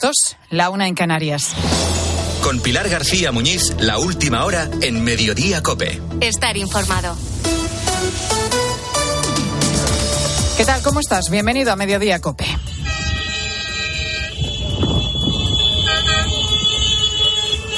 Dos, la una en Canarias. Con Pilar García Muñiz, la última hora en Mediodía Cope. Estar informado. ¿Qué tal? ¿Cómo estás? Bienvenido a Mediodía Cope.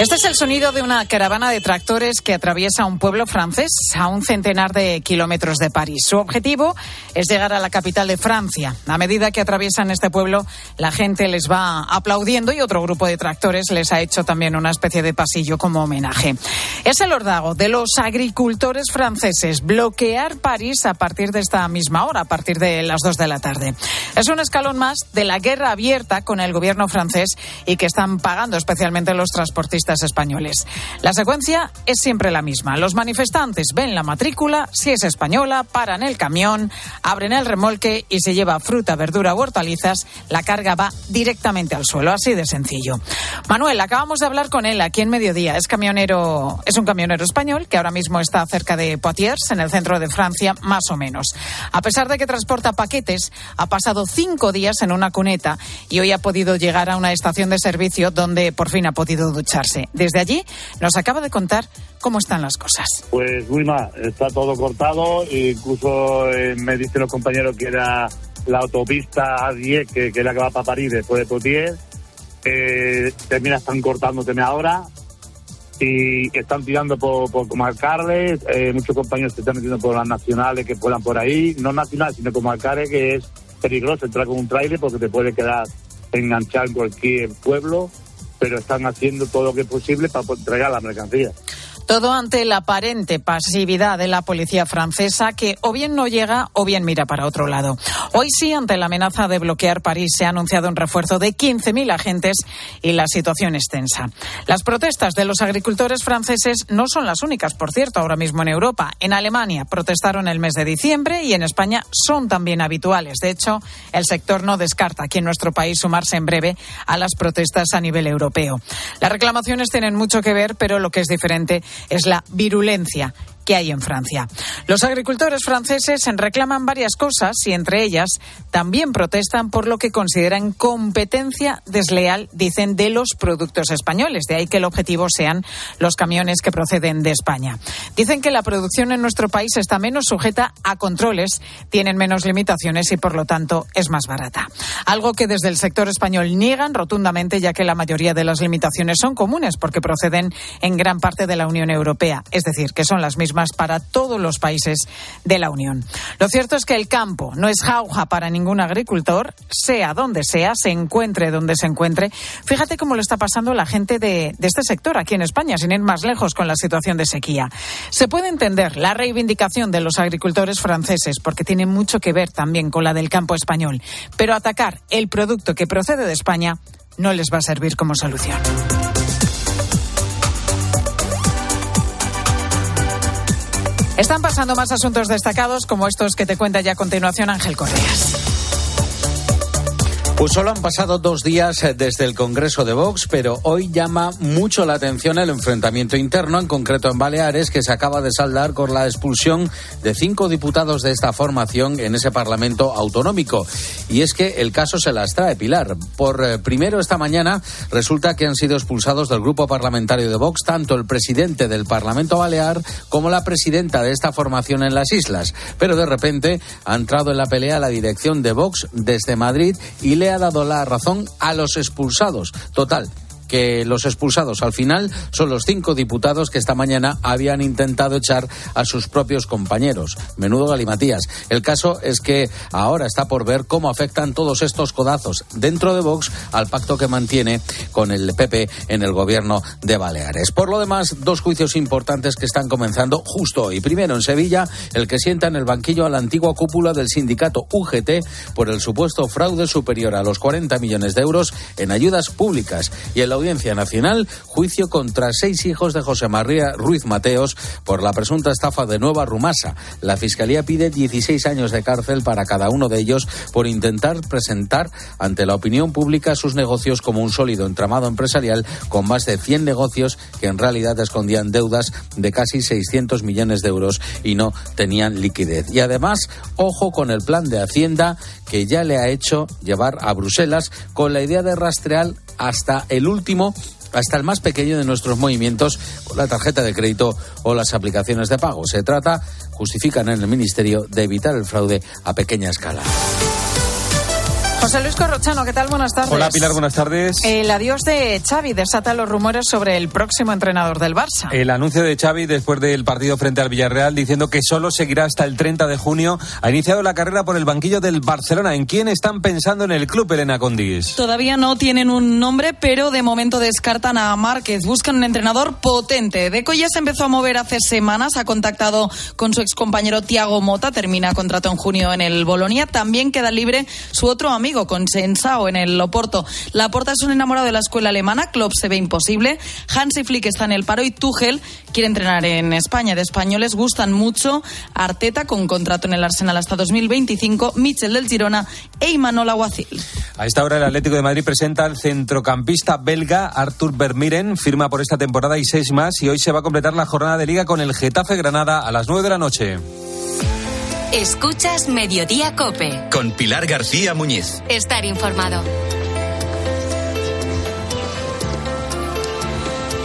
Este es el sonido de una caravana de tractores que atraviesa un pueblo francés a un centenar de kilómetros de París. Su objetivo es llegar a la capital de Francia. A medida que atraviesan este pueblo, la gente les va aplaudiendo y otro grupo de tractores les ha hecho también una especie de pasillo como homenaje. Es el ordago de los agricultores franceses bloquear París a partir de esta misma hora, a partir de las dos de la tarde. Es un escalón más de la guerra abierta con el gobierno francés y que están pagando especialmente los transportistas españoles. La secuencia es siempre la misma. Los manifestantes ven la matrícula, si es española, paran el camión, abren el remolque y se lleva fruta, verdura o hortalizas, la carga va directamente al suelo, así de sencillo. Manuel, acabamos de hablar con él aquí en Mediodía. Es camionero, es un camionero español que ahora mismo está cerca de Poitiers, en el centro de Francia, más o menos. A pesar de que transporta paquetes, ha pasado cinco días en una cuneta y hoy ha podido llegar a una estación de servicio donde por fin ha podido ducharse. Desde allí nos acaba de contar cómo están las cosas. Pues mal, está todo cortado, incluso eh, me dicen los compañeros que era la autopista A10, que, que es la que va para París después de Poitiers, eh, termina, están cortándome ahora. Y están tirando por, por comarcales, eh, muchos compañeros se están metiendo por las nacionales que puedan por ahí, no nacionales, sino comarcales, que es peligroso entrar con un trailer porque te puede quedar enganchado en cualquier pueblo pero están haciendo todo lo que es posible para entregar la mercancía. Todo ante la aparente pasividad de la policía francesa que o bien no llega o bien mira para otro lado. Hoy sí, ante la amenaza de bloquear París, se ha anunciado un refuerzo de 15.000 agentes y la situación es tensa. Las protestas de los agricultores franceses no son las únicas, por cierto, ahora mismo en Europa. En Alemania protestaron el mes de diciembre y en España son también habituales. De hecho, el sector no descarta aquí en nuestro país sumarse en breve a las protestas a nivel europeo. Las reclamaciones tienen mucho que ver, pero lo que es diferente es la virulencia que hay en Francia. Los agricultores franceses reclaman varias cosas y entre ellas también protestan por lo que consideran competencia desleal, dicen, de los productos españoles. De ahí que el objetivo sean los camiones que proceden de España. Dicen que la producción en nuestro país está menos sujeta a controles, tienen menos limitaciones y por lo tanto es más barata. Algo que desde el sector español niegan rotundamente ya que la mayoría de las limitaciones son comunes porque proceden en gran parte de la Unión Europea, es decir, que son las mismas para todos los países de la Unión. Lo cierto es que el campo no es jauja para ningún agricultor, sea donde sea, se encuentre donde se encuentre. Fíjate cómo lo está pasando la gente de, de este sector aquí en España, sin ir más lejos con la situación de sequía. Se puede entender la reivindicación de los agricultores franceses porque tiene mucho que ver también con la del campo español, pero atacar el producto que procede de España no les va a servir como solución. Están pasando más asuntos destacados como estos que te cuenta ya a continuación Ángel Correas. Pues solo han pasado dos días eh, desde el Congreso de Vox, pero hoy llama mucho la atención el enfrentamiento interno, en concreto en Baleares, que se acaba de saldar con la expulsión de cinco diputados de esta formación en ese Parlamento autonómico. Y es que el caso se las trae Pilar. Por eh, primero esta mañana resulta que han sido expulsados del grupo parlamentario de Vox tanto el presidente del Parlamento Balear como la presidenta de esta formación en las islas. Pero de repente ha entrado en la pelea la dirección de Vox desde Madrid y le ha dado la razón a los expulsados. Total, que los expulsados al final son los cinco diputados que esta mañana habían intentado echar a sus propios compañeros. Menudo galimatías. El caso es que ahora está por ver cómo afectan todos estos codazos dentro de Vox al pacto que mantiene con el PP en el gobierno de Baleares. Por lo demás, dos juicios importantes que están comenzando justo hoy. Primero en Sevilla, el que sienta en el banquillo a la antigua cúpula del sindicato UGT por el supuesto fraude superior a los 40 millones de euros en ayudas públicas. Y el Audiencia Nacional juicio contra seis hijos de José María Ruiz Mateos por la presunta estafa de Nueva Rumasa. La Fiscalía pide 16 años de cárcel para cada uno de ellos por intentar presentar ante la opinión pública sus negocios como un sólido entramado empresarial con más de 100 negocios que en realidad escondían deudas de casi 600 millones de euros y no tenían liquidez. Y además, ojo con el plan de Hacienda que ya le ha hecho llevar a Bruselas con la idea de rastrear hasta el último hasta el más pequeño de nuestros movimientos con la tarjeta de crédito o las aplicaciones de pago. Se trata, justifican en el Ministerio, de evitar el fraude a pequeña escala. José Luis Corrochano, ¿qué tal? Buenas tardes. Hola Pilar, buenas tardes. El adiós de Xavi desata los rumores sobre el próximo entrenador del Barça. El anuncio de Xavi después del partido frente al Villarreal diciendo que solo seguirá hasta el 30 de junio ha iniciado la carrera por el banquillo del Barcelona. ¿En quién están pensando en el club, Elena Condis? Todavía no tienen un nombre, pero de momento descartan a Márquez. Buscan un entrenador potente. Deco ya se empezó a mover hace semanas. Ha contactado con su excompañero Tiago Mota. Termina contrato en junio en el Bolonia. También queda libre su otro amigo con Sensao en el Loporto. La Porta es un enamorado de la escuela alemana, Klopp se ve imposible, Hansi Flick está en el paro y Tuchel quiere entrenar en España. De españoles gustan mucho Arteta con contrato en el Arsenal hasta 2025, Michel del Girona e Imanol Aguacil. A esta hora el Atlético de Madrid presenta al centrocampista belga Artur Vermiren, firma por esta temporada y seis más y hoy se va a completar la jornada de liga con el Getafe Granada a las nueve de la noche. Escuchas Mediodía Cope. Con Pilar García Muñiz. Estar informado.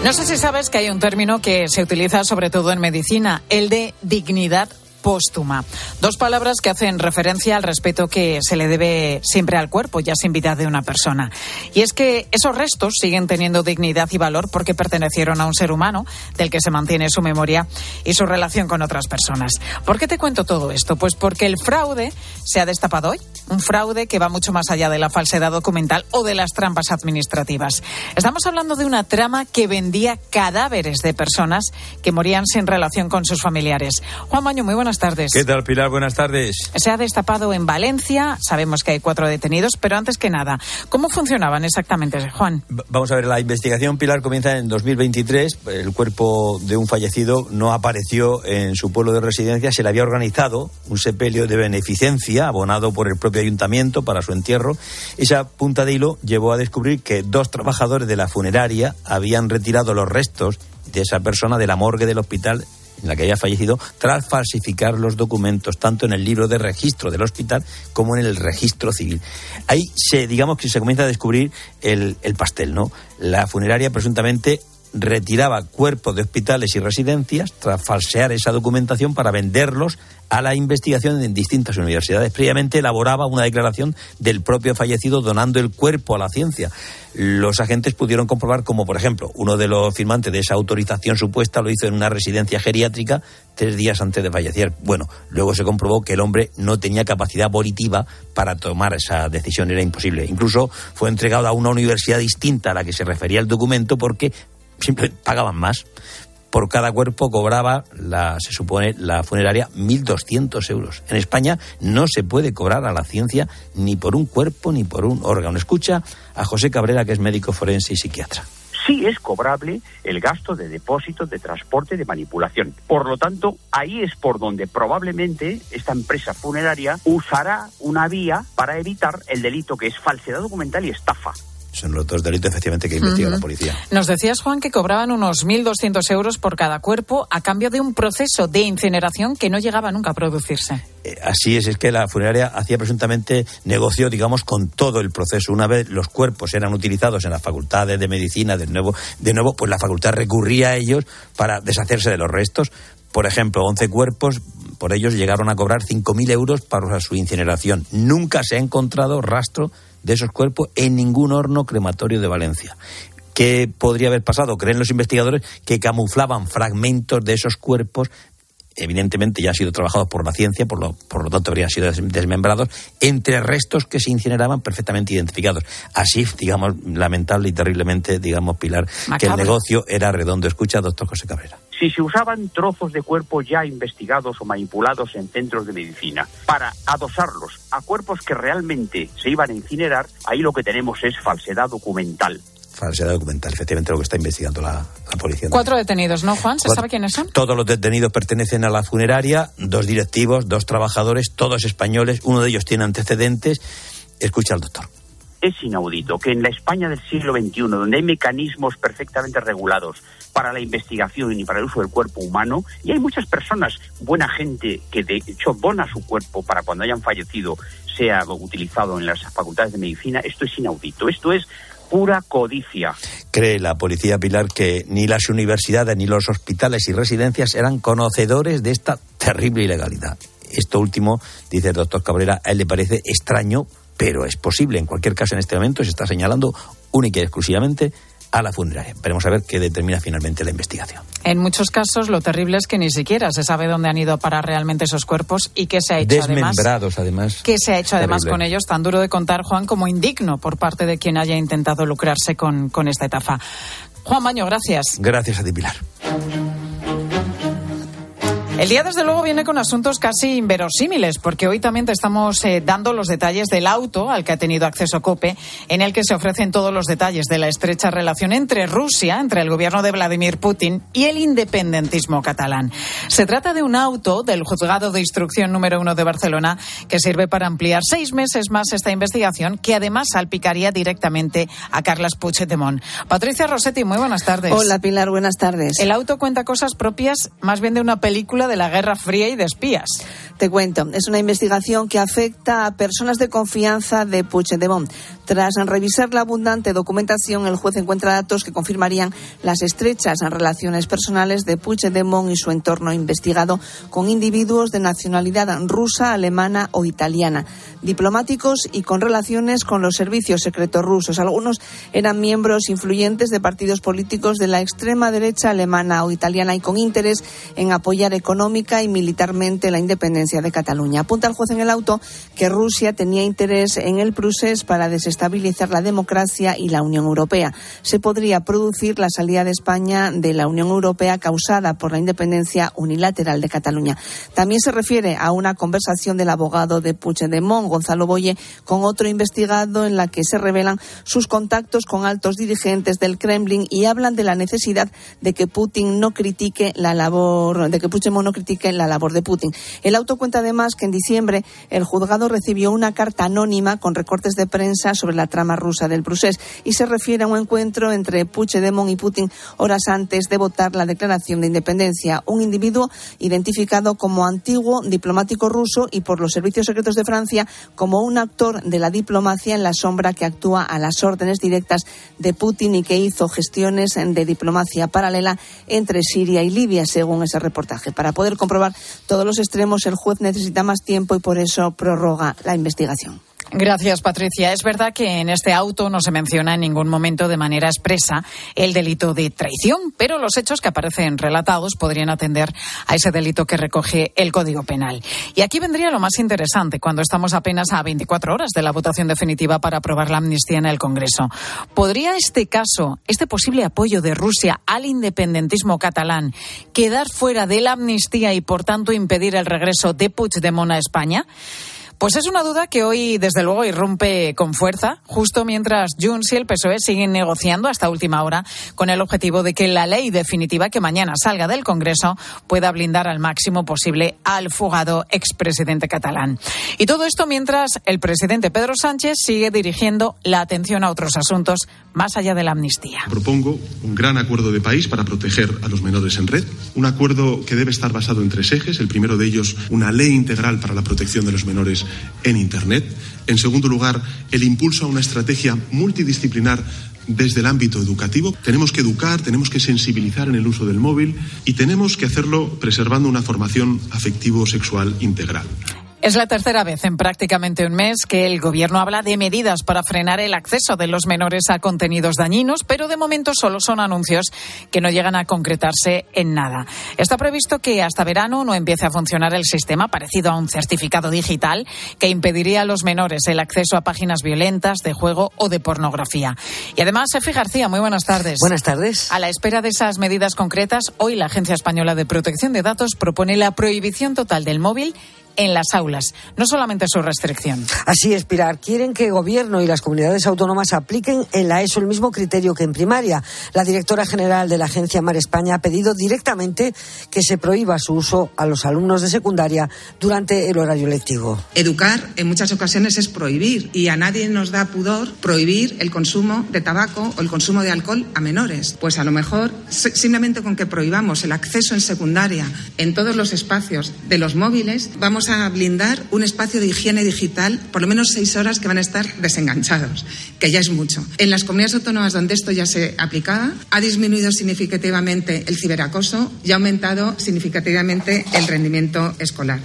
No sé si sabes que hay un término que se utiliza sobre todo en medicina, el de dignidad póstuma. Dos palabras que hacen referencia al respeto que se le debe siempre al cuerpo, ya sin vida de una persona. Y es que esos restos siguen teniendo dignidad y valor porque pertenecieron a un ser humano del que se mantiene su memoria y su relación con otras personas. ¿Por qué te cuento todo esto? Pues porque el fraude se ha destapado hoy. Un fraude que va mucho más allá de la falsedad documental o de las trampas administrativas. Estamos hablando de una trama que vendía cadáveres de personas que morían sin relación con sus familiares. Juan Maño, muy buenas tardes. ¿Qué tal, Pilar? Buenas tardes. Se ha destapado en Valencia. Sabemos que hay cuatro detenidos, pero antes que nada, ¿cómo funcionaban exactamente, Juan? Vamos a ver, la investigación, Pilar, comienza en 2023. El cuerpo de un fallecido no apareció en su pueblo de residencia. Se le había organizado un sepelio de beneficencia abonado por el propio ayuntamiento para su entierro. Esa punta de hilo llevó a descubrir que dos trabajadores de la funeraria habían retirado los restos de esa persona de la morgue del hospital en la que había fallecido tras falsificar los documentos tanto en el libro de registro del hospital como en el registro civil. Ahí se, digamos que se comienza a descubrir el, el pastel, ¿no? La funeraria presuntamente retiraba cuerpos de hospitales y residencias tras falsear esa documentación para venderlos a la investigación en distintas universidades. Previamente elaboraba una declaración del propio fallecido donando el cuerpo a la ciencia. Los agentes pudieron comprobar como, por ejemplo, uno de los firmantes de esa autorización supuesta lo hizo en una residencia geriátrica tres días antes de fallecer. Bueno, luego se comprobó que el hombre no tenía capacidad volitiva para tomar esa decisión, era imposible. Incluso fue entregado a una universidad distinta a la que se refería el documento porque simplemente pagaban más. Por cada cuerpo cobraba, la, se supone, la funeraria 1.200 euros. En España no se puede cobrar a la ciencia ni por un cuerpo ni por un órgano. Escucha a José Cabrera, que es médico forense y psiquiatra sí es cobrable el gasto de depósitos, de transporte, de manipulación. Por lo tanto, ahí es por donde probablemente esta empresa funeraria usará una vía para evitar el delito que es falsedad documental y estafa son los dos delitos efectivamente que investiga la policía. Nos decías, Juan, que cobraban unos 1.200 euros por cada cuerpo a cambio de un proceso de incineración que no llegaba nunca a producirse. Eh, así es, es que la funeraria hacía presuntamente negocio, digamos, con todo el proceso. Una vez los cuerpos eran utilizados en las facultades de medicina, de nuevo, de nuevo pues la facultad recurría a ellos para deshacerse de los restos. Por ejemplo, 11 cuerpos, por ellos llegaron a cobrar 5.000 euros para su incineración. Nunca se ha encontrado rastro de esos cuerpos en ningún horno crematorio de Valencia. ¿Qué podría haber pasado? Creen los investigadores que camuflaban fragmentos de esos cuerpos evidentemente ya han sido trabajados por la ciencia, por lo, por lo tanto habrían sido desmembrados, entre restos que se incineraban perfectamente identificados. Así, digamos, lamentable y terriblemente, digamos, Pilar, que el negocio era redondo. Escucha, doctor José Cabrera si se usaban trozos de cuerpo ya investigados o manipulados en centros de medicina para adosarlos a cuerpos que realmente se iban a incinerar, ahí lo que tenemos es falsedad documental falsedad documental, efectivamente lo que está investigando la, policía. Cuatro detenidos, ¿no, Juan? ¿Se sabe quiénes son? Todos los detenidos pertenecen a la funeraria, dos directivos, dos trabajadores, todos españoles, uno de ellos tiene antecedentes. Escucha al doctor es inaudito que en la España del siglo XXI, donde hay mecanismos perfectamente regulados para la investigación y para el uso del cuerpo humano, y hay muchas personas, buena gente, que de hecho dona su cuerpo para cuando hayan fallecido sea utilizado en las facultades de medicina, esto es inaudito. Esto es pura codicia. Cree la policía Pilar que ni las universidades ni los hospitales y residencias eran conocedores de esta terrible ilegalidad. Esto último, dice el doctor Cabrera, a él le parece extraño, pero es posible. En cualquier caso, en este momento se está señalando única y exclusivamente a la funeraria. Veremos a ver qué determina finalmente la investigación. En muchos casos lo terrible es que ni siquiera se sabe dónde han ido a parar realmente esos cuerpos y qué se ha hecho Desmembrados, además. ¿Qué se ha hecho además con ellos? Tan duro de contar, Juan, como indigno por parte de quien haya intentado lucrarse con, con esta etafa. Juan Maño, gracias. Gracias a ti, Pilar. El día, desde luego, viene con asuntos casi inverosímiles, porque hoy también te estamos eh, dando los detalles del auto al que ha tenido acceso COPE, en el que se ofrecen todos los detalles de la estrecha relación entre Rusia, entre el gobierno de Vladimir Putin y el independentismo catalán. Se trata de un auto del juzgado de instrucción número uno de Barcelona que sirve para ampliar seis meses más esta investigación, que además salpicaría directamente a Carles Puigdemont. Patricia Rossetti, muy buenas tardes. Hola, Pilar, buenas tardes. El auto cuenta cosas propias más bien de una película de la Guerra Fría y de espías. Te cuento, es una investigación que afecta a personas de confianza de Puigdemont. Tras revisar la abundante documentación, el juez encuentra datos que confirmarían las estrechas relaciones personales de Puigdemont y su entorno investigado con individuos de nacionalidad rusa, alemana o italiana, diplomáticos y con relaciones con los servicios secretos rusos. Algunos eran miembros influyentes de partidos políticos de la extrema derecha alemana o italiana y con interés en apoyar económica y militarmente la independencia de Cataluña. Apunta el juez en el auto que Rusia tenía interés en el procés para desestabilizar estabilizar la democracia y la Unión Europea. Se podría producir la salida de España de la Unión Europea causada por la independencia unilateral de Cataluña. También se refiere a una conversación del abogado de Puigdemont, Gonzalo Boye, con otro investigado en la que se revelan sus contactos con altos dirigentes del Kremlin y hablan de la necesidad de que Putin no critique la labor, de que Puigdemont no critique la labor de Putin. El auto cuenta además que en diciembre el juzgado recibió una carta anónima con recortes de prensa sobre la trama rusa del procés y se refiere a un encuentro entre Puigdemont y Putin horas antes de votar la declaración de independencia. Un individuo identificado como antiguo diplomático ruso y por los servicios secretos de Francia como un actor de la diplomacia en la sombra que actúa a las órdenes directas de Putin y que hizo gestiones de diplomacia paralela entre Siria y Libia, según ese reportaje. Para poder comprobar todos los extremos, el juez necesita más tiempo y por eso prorroga la investigación. Gracias, Patricia. Es verdad que en este auto no se menciona en ningún momento de manera expresa el delito de traición, pero los hechos que aparecen relatados podrían atender a ese delito que recoge el Código Penal. Y aquí vendría lo más interesante, cuando estamos apenas a 24 horas de la votación definitiva para aprobar la amnistía en el Congreso. ¿Podría este caso, este posible apoyo de Rusia al independentismo catalán, quedar fuera de la amnistía y, por tanto, impedir el regreso de Puigdemont a España? Pues es una duda que hoy, desde luego, irrumpe con fuerza, justo mientras Junts y el PSOE siguen negociando hasta última hora con el objetivo de que la ley definitiva que mañana salga del Congreso pueda blindar al máximo posible al fugado expresidente catalán. Y todo esto mientras el presidente Pedro Sánchez sigue dirigiendo la atención a otros asuntos más allá de la amnistía. Propongo un gran acuerdo de país para proteger a los menores en red, un acuerdo que debe estar basado en tres ejes. El primero de ellos, una ley integral para la protección de los menores en Internet. En segundo lugar, el impulso a una estrategia multidisciplinar desde el ámbito educativo. Tenemos que educar, tenemos que sensibilizar en el uso del móvil y tenemos que hacerlo preservando una formación afectivo-sexual integral. Es la tercera vez en prácticamente un mes que el Gobierno habla de medidas para frenar el acceso de los menores a contenidos dañinos, pero de momento solo son anuncios que no llegan a concretarse en nada. Está previsto que hasta verano no empiece a funcionar el sistema parecido a un certificado digital que impediría a los menores el acceso a páginas violentas, de juego o de pornografía. Y además, Efi García, muy buenas tardes. Buenas tardes. A la espera de esas medidas concretas, hoy la Agencia Española de Protección de Datos propone la prohibición total del móvil en las aulas, no solamente su restricción. Así es, Pilar. Quieren que el Gobierno y las comunidades autónomas apliquen en la ESO el mismo criterio que en primaria. La directora general de la Agencia Mar España ha pedido directamente que se prohíba su uso a los alumnos de secundaria durante el horario lectivo. Educar en muchas ocasiones es prohibir y a nadie nos da pudor prohibir el consumo de tabaco o el consumo de alcohol a menores. Pues a lo mejor simplemente con que prohibamos el acceso en secundaria en todos los espacios de los móviles vamos a blindar un espacio de higiene digital, por lo menos seis horas que van a estar desenganchados, que ya es mucho. En las comunidades autónomas donde esto ya se aplicaba, ha disminuido significativamente el ciberacoso y ha aumentado significativamente el rendimiento escolar.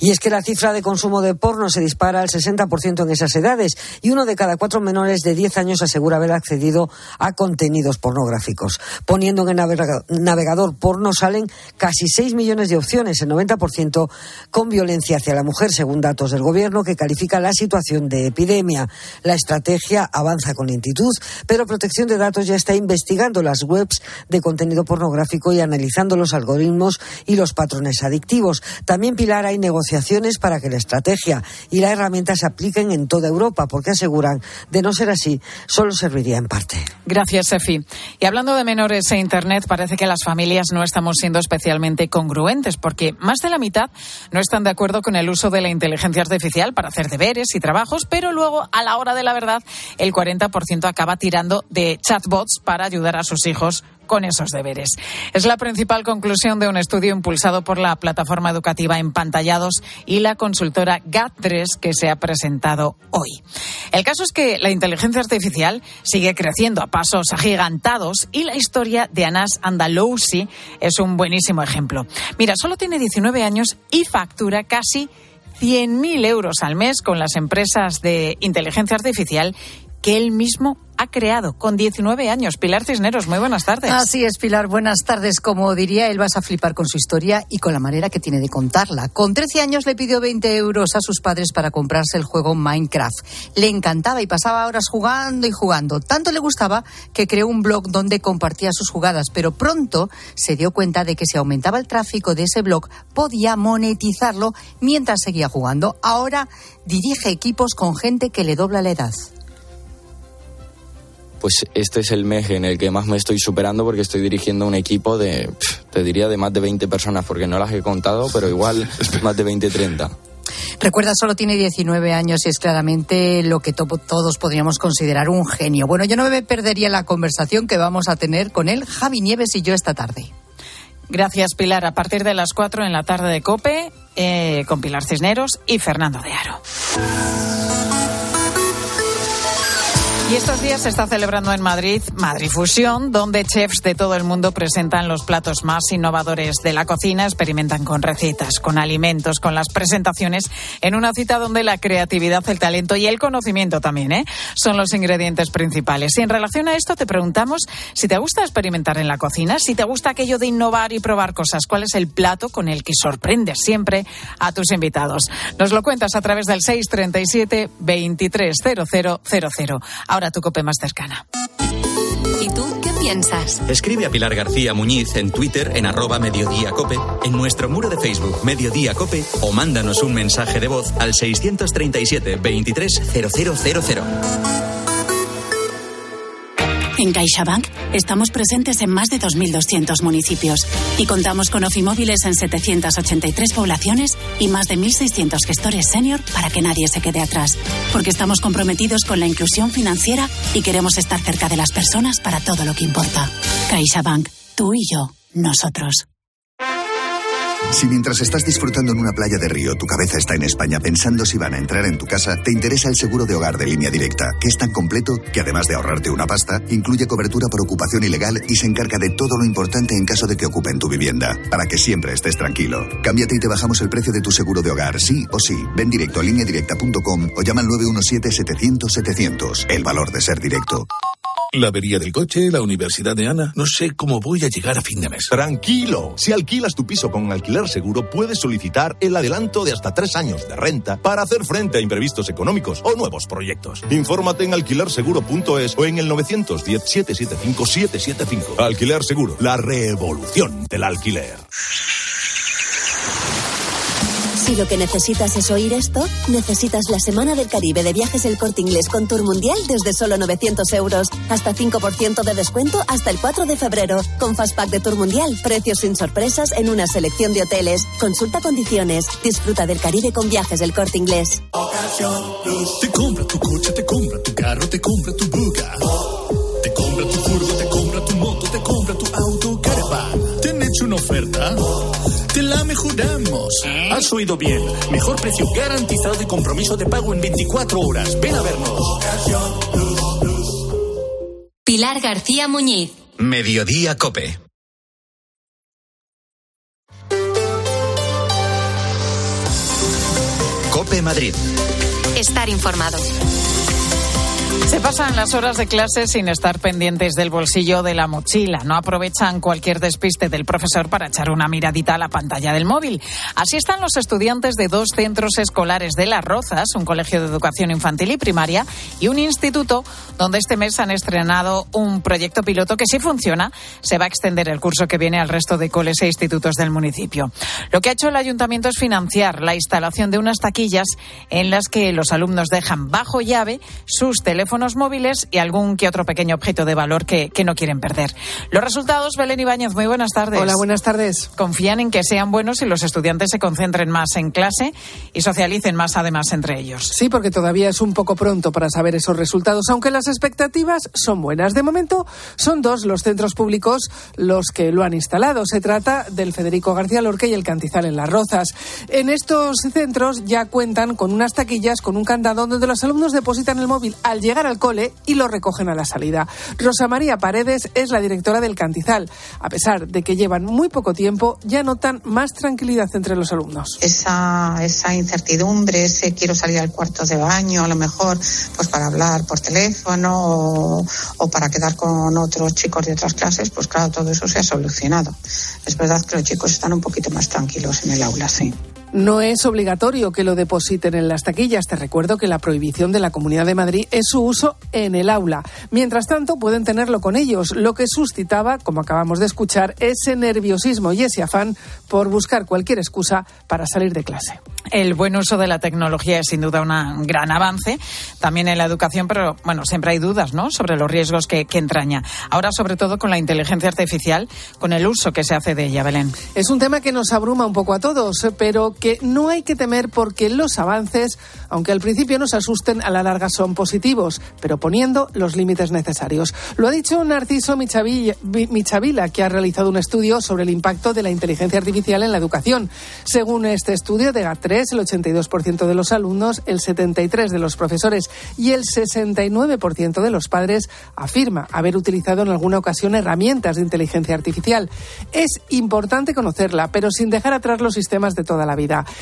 Y es que la cifra de consumo de porno se dispara al 60% en esas edades y uno de cada cuatro menores de 10 años asegura haber accedido a contenidos pornográficos. Poniendo en el navegador porno salen casi 6 millones de opciones, el 90% con violencia hacia la mujer, según datos del Gobierno que califica la situación de epidemia. La estrategia avanza con lentitud, pero Protección de Datos ya está investigando las webs de contenido pornográfico y analizando los algoritmos y los patrones adictivos. También, Pilar, hay negociaciones para que la estrategia y la herramienta se apliquen en toda Europa, porque aseguran, de no ser así, solo serviría en parte. Gracias, Sefi. Y hablando de menores e Internet, parece que las familias no estamos siendo especialmente congruentes, porque más de la mitad no están de acuerdo con el uso de la inteligencia artificial para hacer deberes y trabajos, pero luego, a la hora de la verdad, el 40% acaba tirando de chatbots para ayudar a sus hijos con esos deberes. Es la principal conclusión de un estudio impulsado por la plataforma educativa Empantallados y la consultora GAT3 que se ha presentado hoy. El caso es que la inteligencia artificial sigue creciendo a pasos agigantados y la historia de Anas Andalousi es un buenísimo ejemplo. Mira, solo tiene 19 años y factura casi 100.000 euros al mes con las empresas de inteligencia artificial que él mismo ha creado con 19 años. Pilar Cisneros, muy buenas tardes. Así es, Pilar, buenas tardes. Como diría él, vas a flipar con su historia y con la manera que tiene de contarla. Con 13 años le pidió 20 euros a sus padres para comprarse el juego Minecraft. Le encantaba y pasaba horas jugando y jugando. Tanto le gustaba que creó un blog donde compartía sus jugadas, pero pronto se dio cuenta de que si aumentaba el tráfico de ese blog podía monetizarlo mientras seguía jugando. Ahora dirige equipos con gente que le dobla la edad pues este es el mes en el que más me estoy superando porque estoy dirigiendo un equipo de, te diría, de más de 20 personas, porque no las he contado, pero igual más de 20, 30. Recuerda, solo tiene 19 años y es claramente lo que todos podríamos considerar un genio. Bueno, yo no me perdería la conversación que vamos a tener con él, Javi Nieves y yo esta tarde. Gracias, Pilar. A partir de las 4 en la tarde de COPE, eh, con Pilar Cisneros y Fernando de Aro. Y estos días se está celebrando en Madrid Madrid Fusión, donde chefs de todo el mundo presentan los platos más innovadores de la cocina, experimentan con recetas, con alimentos, con las presentaciones, en una cita donde la creatividad, el talento y el conocimiento también ¿eh? son los ingredientes principales. Y en relación a esto te preguntamos si te gusta experimentar en la cocina, si te gusta aquello de innovar y probar cosas, cuál es el plato con el que sorprendes siempre a tus invitados. Nos lo cuentas a través del 637 230000 ahora tu cope más cercana. ¿Y tú qué piensas? Escribe a Pilar García Muñiz en Twitter en arroba Mediodía Cope, en nuestro muro de Facebook Mediodía Cope o mándanos un mensaje de voz al 637 230000. En CaixaBank estamos presentes en más de 2.200 municipios y contamos con oficimóviles en 783 poblaciones y más de 1.600 gestores senior para que nadie se quede atrás. Porque estamos comprometidos con la inclusión financiera y queremos estar cerca de las personas para todo lo que importa. CaixaBank, tú y yo, nosotros. Si mientras estás disfrutando en una playa de río tu cabeza está en España pensando si van a entrar en tu casa, te interesa el seguro de hogar de línea directa, que es tan completo que además de ahorrarte una pasta, incluye cobertura por ocupación ilegal y se encarga de todo lo importante en caso de que ocupen tu vivienda, para que siempre estés tranquilo. Cámbiate y te bajamos el precio de tu seguro de hogar, sí o sí. Ven directo a lineadirecta.com o llama al 917-700-700. El valor de ser directo. La avería del coche, la universidad de Ana. No sé cómo voy a llegar a fin de mes. Tranquilo. Si alquilas tu piso con alquiler seguro, puedes solicitar el adelanto de hasta tres años de renta para hacer frente a imprevistos económicos o nuevos proyectos. Infórmate en alquilerseguro.es o en el 910-775-775. Alquiler Seguro, la revolución del alquiler. Si lo que necesitas es oír esto, necesitas la Semana del Caribe de Viajes del Corte Inglés con Tour Mundial desde solo 900 euros. Hasta 5% de descuento hasta el 4 de febrero. Con Fastpack de Tour Mundial, precios sin sorpresas en una selección de hoteles. Consulta condiciones. Disfruta del Caribe con Viajes del Corte Inglés. Te compra tu coche, te compra tu carro, te compra tu buga. Te compra tu furgo, te compra tu moto, te compra tu auto, caravan. ¿Te han hecho una oferta? Te la mejoramos. Has oído bien. Mejor precio garantizado y compromiso de pago en 24 horas. Ven a vernos. Pilar García Muñiz. Mediodía Cope. Cope Madrid. Estar informado. Se pasan las horas de clase sin estar pendientes del bolsillo de la mochila. No aprovechan cualquier despiste del profesor para echar una miradita a la pantalla del móvil. Así están los estudiantes de dos centros escolares de Las Rozas, un colegio de educación infantil y primaria, y un instituto donde este mes han estrenado un proyecto piloto que si funciona se va a extender el curso que viene al resto de coles e institutos del municipio. Lo que ha hecho el ayuntamiento es financiar la instalación de unas taquillas en las que los alumnos dejan bajo llave sus teléfonos móviles y algún que otro pequeño objeto de valor que, que no quieren perder. Los resultados, Belén Ibáñez, muy buenas tardes. Hola, buenas tardes. Confían en que sean buenos y los estudiantes se concentren más en clase y socialicen más además entre ellos. Sí, porque todavía es un poco pronto para saber esos resultados, aunque las expectativas son buenas. De momento, son dos los centros públicos los que lo han instalado. Se trata del Federico García Lorque y el Cantizal en Las Rozas. En estos centros ya cuentan con unas taquillas, con un candado donde los alumnos depositan el móvil al llegar al cole y lo recogen a la salida. Rosa María Paredes es la directora del Cantizal. A pesar de que llevan muy poco tiempo, ya notan más tranquilidad entre los alumnos. Esa, esa incertidumbre, ese quiero salir al cuarto de baño, a lo mejor pues para hablar por teléfono o, o para quedar con otros chicos de otras clases, pues claro, todo eso se ha solucionado. Es verdad que los chicos están un poquito más tranquilos en el aula, sí. No es obligatorio que lo depositen en las taquillas. Te recuerdo que la prohibición de la Comunidad de Madrid es su uso en el aula. Mientras tanto, pueden tenerlo con ellos, lo que suscitaba, como acabamos de escuchar, ese nerviosismo y ese afán por buscar cualquier excusa para salir de clase. El buen uso de la tecnología es sin duda un gran avance, también en la educación, pero bueno, siempre hay dudas ¿no? sobre los riesgos que, que entraña. Ahora, sobre todo con la inteligencia artificial, con el uso que se hace de ella, Belén. Es un tema que nos abruma un poco a todos, pero que no hay que temer porque los avances, aunque al principio nos asusten, a la larga son positivos, pero poniendo los límites necesarios. Lo ha dicho Narciso Michavilla, Michavila, que ha realizado un estudio sobre el impacto de la inteligencia artificial en la educación. Según este estudio de GAT3, el 82% de los alumnos, el 73% de los profesores y el 69% de los padres afirma haber utilizado en alguna ocasión herramientas de inteligencia artificial. Es importante conocerla, pero sin dejar atrás los sistemas de toda la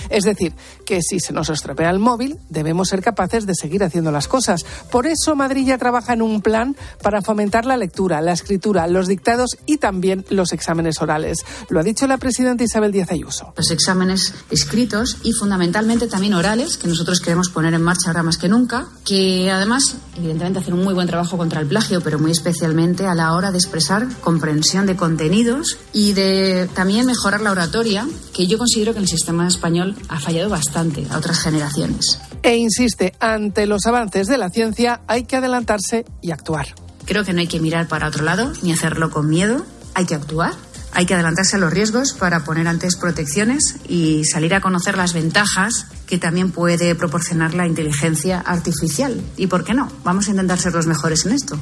Es decir, que si se nos estropea el móvil, debemos ser capaces de seguir haciendo las cosas. Por eso Madrid ya trabaja en un plan para fomentar la lectura, la escritura, los dictados y también los exámenes orales. Lo ha dicho la presidenta Isabel Díaz Ayuso. Los exámenes escritos y fundamentalmente también orales, que nosotros queremos poner en marcha ahora más que nunca, que además, evidentemente, hacen un muy buen trabajo contra el plagio, pero muy especialmente a la hora de expresar comprensión de contenidos y de también mejorar la oratoria, que yo considero que el sistema español ha fallado bastante a otras generaciones. E insiste, ante los avances de la ciencia hay que adelantarse y actuar. Creo que no hay que mirar para otro lado ni hacerlo con miedo, hay que actuar. Hay que adelantarse a los riesgos para poner antes protecciones y salir a conocer las ventajas que también puede proporcionar la inteligencia artificial. ¿Y por qué no? Vamos a intentar ser los mejores en esto.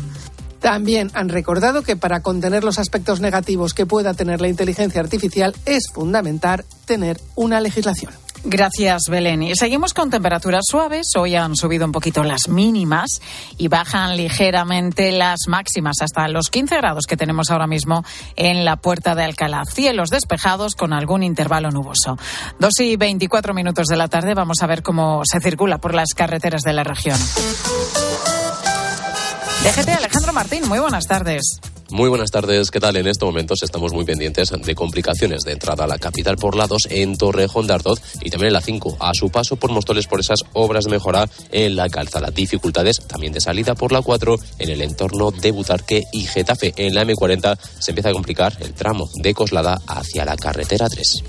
También han recordado que para contener los aspectos negativos que pueda tener la inteligencia artificial es fundamental tener una legislación. Gracias, Belén. Y seguimos con temperaturas suaves. Hoy han subido un poquito las mínimas y bajan ligeramente las máximas hasta los 15 grados que tenemos ahora mismo en la puerta de Alcalá. Cielos despejados con algún intervalo nuboso. Dos y 24 minutos de la tarde vamos a ver cómo se circula por las carreteras de la región. DGT Alejandro Martín, muy buenas tardes. Muy buenas tardes, ¿qué tal? En estos momentos estamos muy pendientes de complicaciones de entrada a la capital por la 2 en Torrejón de Ardoz y también en la 5 a su paso por Mostoles por esas obras de mejora en la calzada. Dificultades también de salida por la 4 en el entorno de Butarque y Getafe. En la M40 se empieza a complicar el tramo de Coslada hacia la carretera 3.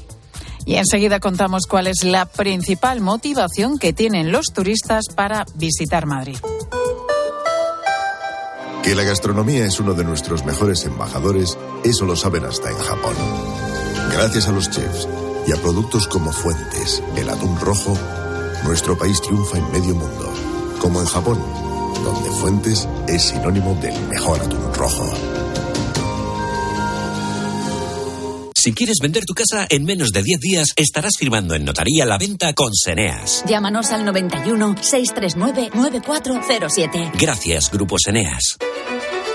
Y enseguida contamos cuál es la principal motivación que tienen los turistas para visitar Madrid. Que la gastronomía es uno de nuestros mejores embajadores, eso lo saben hasta en Japón. Gracias a los chefs y a productos como Fuentes, el atún rojo, nuestro país triunfa en medio mundo, como en Japón, donde Fuentes es sinónimo del mejor atún rojo. Si quieres vender tu casa en menos de 10 días, estarás firmando en notaría la venta con Seneas. Llámanos al 91 639 9407. Gracias, Grupo Seneas.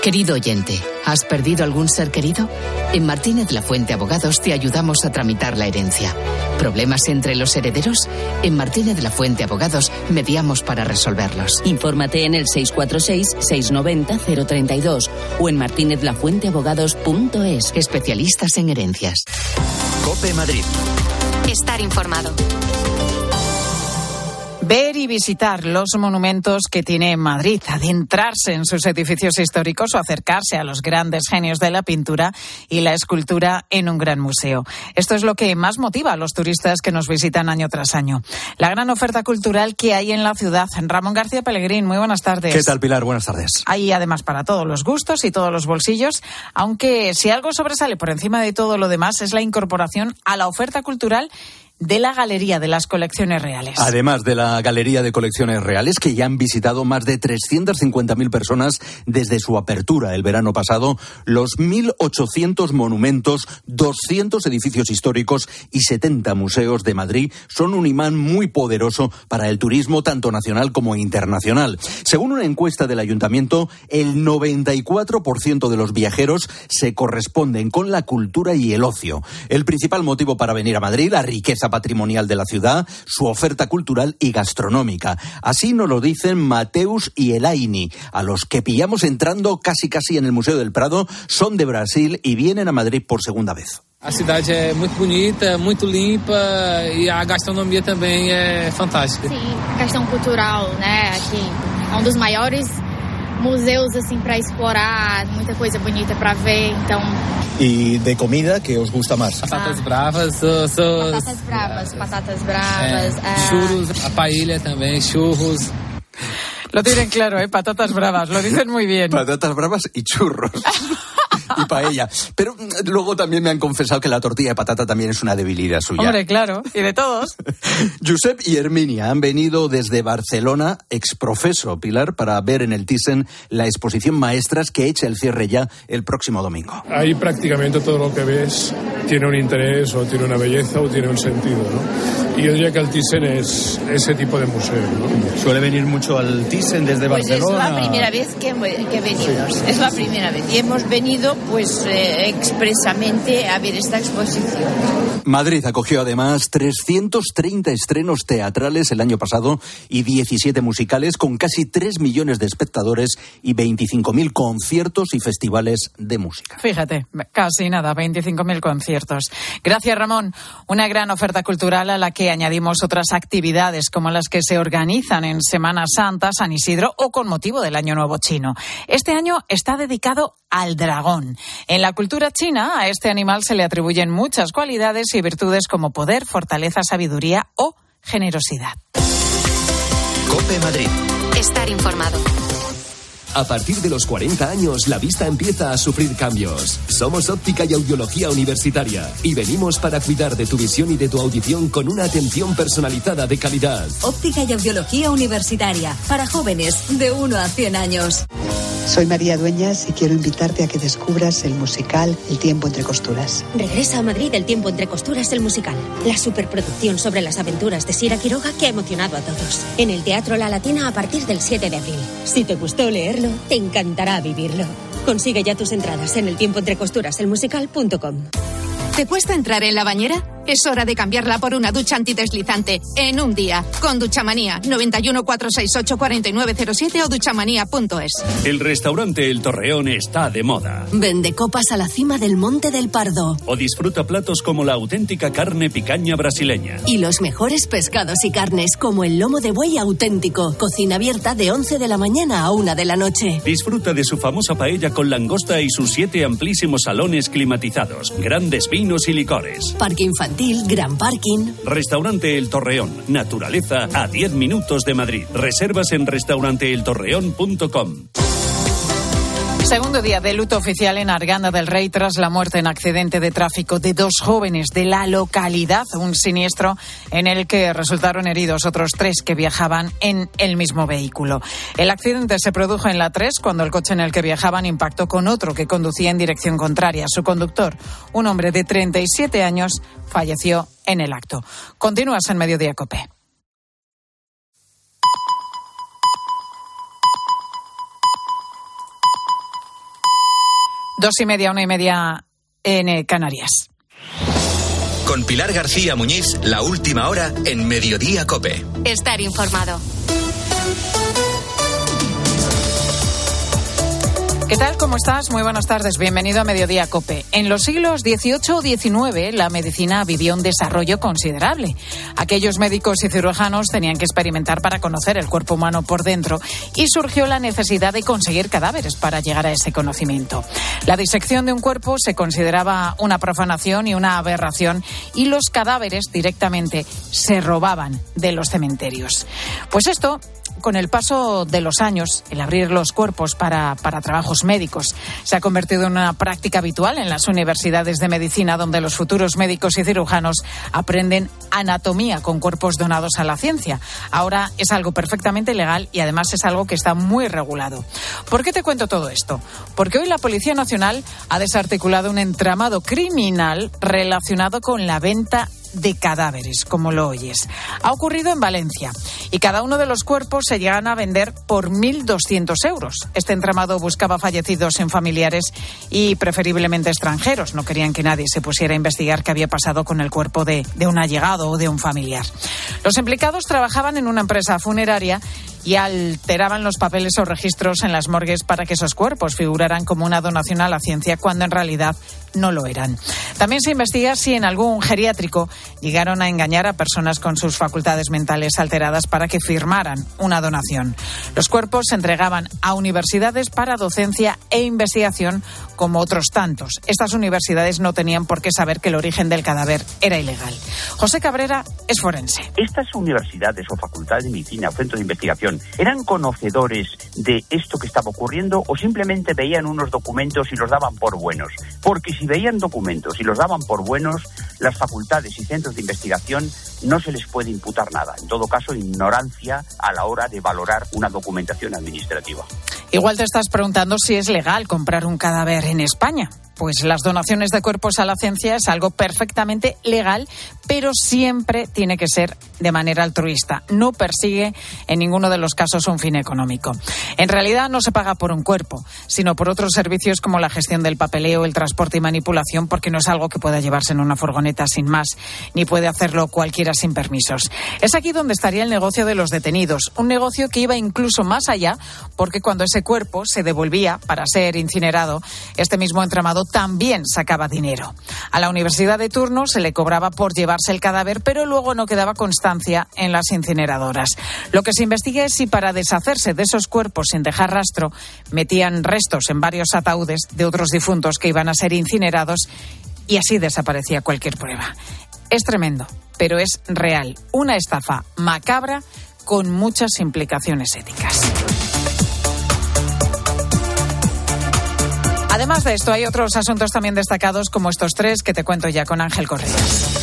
Querido oyente, ¿has perdido algún ser querido? En Martínez La Fuente Abogados te ayudamos a tramitar la herencia. ¿Problemas entre los herederos? En Martínez La Fuente Abogados mediamos para resolverlos. Infórmate en el 646-690-032 o en martinezlafuenteabogados.es. Especialistas en herencias. Cope Madrid. Estar informado. Ver y visitar los monumentos que tiene Madrid, adentrarse en sus edificios históricos o acercarse a los grandes genios de la pintura y la escultura en un gran museo. Esto es lo que más motiva a los turistas que nos visitan año tras año. La gran oferta cultural que hay en la ciudad. Ramón García Pellegrín, muy buenas tardes. ¿Qué tal, Pilar? Buenas tardes. Hay además para todos los gustos y todos los bolsillos, aunque si algo sobresale por encima de todo lo demás es la incorporación a la oferta cultural de la Galería de las Colecciones Reales. Además de la Galería de Colecciones Reales, que ya han visitado más de 350.000 personas desde su apertura el verano pasado, los 1.800 monumentos, 200 edificios históricos y 70 museos de Madrid son un imán muy poderoso para el turismo tanto nacional como internacional. Según una encuesta del ayuntamiento, el 94% de los viajeros se corresponden con la cultura y el ocio. El principal motivo para venir a Madrid, la riqueza patrimonial de la ciudad, su oferta cultural y gastronómica. Así nos lo dicen Mateus y Elaini, a los que pillamos entrando casi casi en el Museo del Prado, son de Brasil y vienen a Madrid por segunda vez. A cidade é muito bonita, muito limpa e a gastronomia também é fantástica. Sim, questão cultural, né? Aqui é um dos maiores museus assim para explorar, muita coisa bonita para ver, então ¿Y de comida qué os gusta más? Patatas bravas, so, so, Patatas bravas, patatas bravas. é, churros, a paella também, churros. Lo tienen claro, ¿eh? Patatas bravas, lo dicen muy bien. Patatas bravas y churros. y paella. Pero mm, luego también me han confesado que la tortilla de patata también es una debilidad suya. Hombre, claro, y de todos. Josep y Herminia han venido desde Barcelona, exprofeso, Pilar, para ver en el Thyssen la exposición Maestras que echa el cierre ya el próximo domingo. Ahí prácticamente todo lo que ves tiene un interés o tiene una belleza o tiene un sentido, ¿no? Y yo diría que el Thyssen es ese tipo de museo, ¿no? ¿Suele venir mucho al Thyssen desde Pues es Barcelona? la primera vez que, hemos- que venimos, es la primera vez. Y hemos venido pues eh, expresamente a ver esta exposición. Madrid acogió además 330 estrenos teatrales el año pasado y 17 musicales con casi 3 millones de espectadores y 25.000 conciertos y festivales de música. Fíjate, casi nada, 25.000 conciertos. Gracias, Ramón. Una gran oferta cultural a la que añadimos otras actividades como las que se organizan en Semana Santa, San Isidro o con motivo del Año Nuevo Chino. Este año está dedicado al dragón. En la cultura china, a este animal se le atribuyen muchas cualidades y virtudes como poder, fortaleza, sabiduría o generosidad. Cope Madrid. Estar informado. A partir de los 40 años, la vista empieza a sufrir cambios. Somos óptica y audiología universitaria y venimos para cuidar de tu visión y de tu audición con una atención personalizada de calidad. Óptica y audiología universitaria para jóvenes de 1 a 100 años. Soy María Dueñas y quiero invitarte a que descubras el musical El tiempo entre costuras. Regresa a Madrid El tiempo entre costuras el musical. La superproducción sobre las aventuras de Sira Quiroga que ha emocionado a todos. En el Teatro La Latina a partir del 7 de abril. Si te gustó leerlo, te encantará vivirlo. Consigue ya tus entradas en el tiempo entre costuras el musical.com. ¿Te cuesta entrar en la bañera? Es hora de cambiarla por una ducha antideslizante en un día con Duchamanía 91 468 4907 o duchamanía.es. El restaurante El Torreón está de moda. Vende copas a la cima del Monte del Pardo. O disfruta platos como la auténtica carne picaña brasileña. Y los mejores pescados y carnes como el lomo de buey auténtico. Cocina abierta de 11 de la mañana a 1 de la noche. Disfruta de su famosa paella con langosta y sus siete amplísimos salones climatizados, grandes vinos y licores. Parque infantil, gran parking. Restaurante El Torreón. Naturaleza a 10 minutos de Madrid. Reservas en restauranteeltorreón.com. Segundo día de luto oficial en Arganda del Rey tras la muerte en accidente de tráfico de dos jóvenes de la localidad, un siniestro en el que resultaron heridos otros tres que viajaban en el mismo vehículo. El accidente se produjo en la 3 cuando el coche en el que viajaban impactó con otro que conducía en dirección contraria. Su conductor, un hombre de 37 años, falleció en el acto. Continúas en Mediodía Cope. Dos y media, una y media en eh, Canarias. Con Pilar García Muñiz, la última hora en Mediodía Cope. Estar informado. ¿Qué tal? ¿Cómo estás? Muy buenas tardes. Bienvenido a Mediodía Cope. En los siglos XVIII o XIX, la medicina vivió un desarrollo considerable. Aquellos médicos y cirujanos tenían que experimentar para conocer el cuerpo humano por dentro y surgió la necesidad de conseguir cadáveres para llegar a ese conocimiento. La disección de un cuerpo se consideraba una profanación y una aberración y los cadáveres directamente se robaban de los cementerios. Pues esto con el paso de los años, el abrir los cuerpos para, para, médicos se ha convertido en una práctica habitual en las universidades de medicina, donde los futuros médicos y cirujanos aprenden anatomía con cuerpos donados a la ciencia. Ahora es algo perfectamente legal y además es algo que está muy regulado. ¿Por qué te cuento todo esto? Porque hoy la Policía Nacional ha desarticulado un entramado criminal relacionado con la venta de cadáveres, como lo oyes. Ha ocurrido en Valencia y cada uno de los cuerpos se llegan a vender por 1.200 euros. Este entramado buscaba fallecidos en familiares y preferiblemente extranjeros. No querían que nadie se pusiera a investigar qué había pasado con el cuerpo de, de un allegado o de un familiar. Los implicados trabajaban en una empresa funeraria y alteraban los papeles o registros en las morgues para que esos cuerpos figuraran como una donación a la ciencia cuando en realidad no lo eran. También se investiga si en algún geriátrico llegaron a engañar a personas con sus facultades mentales alteradas para que firmaran una donación. Los cuerpos se entregaban a universidades para docencia e investigación como otros tantos. Estas universidades no tenían por qué saber que el origen del cadáver era ilegal. José Cabrera es forense. Estas universidades o facultades de medicina o centros de investigación eran conocedores de esto que estaba ocurriendo o simplemente veían unos documentos y los daban por buenos. Porque si veían documentos y los daban por buenos, las facultades y centros de investigación no se les puede imputar nada. En todo caso, ignorancia a la hora de valorar una documentación administrativa. Igual te estás preguntando si es legal comprar un cadáver en España. Pues las donaciones de cuerpos a la ciencia es algo perfectamente legal, pero siempre tiene que ser de manera altruista. No persigue en ninguno de los casos un fin económico. En realidad no se paga por un cuerpo, sino por otros servicios como la gestión del papeleo, el transporte y manipulación, porque no es algo que pueda llevarse en una furgoneta sin más, ni puede hacerlo cualquiera sin permisos. Es aquí donde estaría el negocio de los detenidos, un negocio que iba incluso más allá, porque cuando ese cuerpo se devolvía para ser incinerado, este mismo entramado también sacaba dinero. A la universidad de turno se le cobraba por llevarse el cadáver, pero luego no quedaba constancia en las incineradoras. Lo que se investiga es si para deshacerse de esos cuerpos sin dejar rastro, metían restos en varios ataúdes de otros difuntos que iban a ser incinerados y así desaparecía cualquier prueba. Es tremendo, pero es real. Una estafa macabra con muchas implicaciones éticas. Además de esto, hay otros asuntos también destacados como estos tres que te cuento ya con Ángel Correas.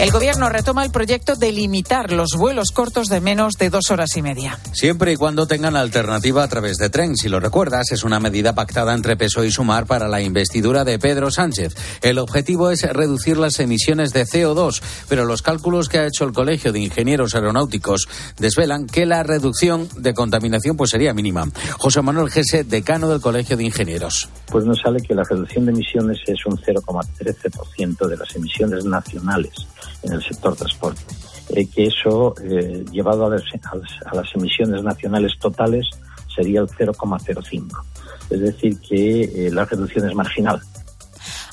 El gobierno retoma el proyecto de limitar los vuelos cortos de menos de dos horas y media. Siempre y cuando tengan alternativa a través de tren. Si lo recuerdas, es una medida pactada entre PSOE y Sumar para la investidura de Pedro Sánchez. El objetivo es reducir las emisiones de CO2, pero los cálculos que ha hecho el Colegio de Ingenieros Aeronáuticos desvelan que la reducción de contaminación pues sería mínima. José Manuel Gese, decano del Colegio de Ingenieros. Pues nos sale que la reducción de emisiones es un 0,13% de las emisiones nacionales en el sector transporte. Eh, que eso, eh, llevado a las, a las, emisiones nacionales totales, sería el 0,05. Es decir, que eh, la reducción es marginal.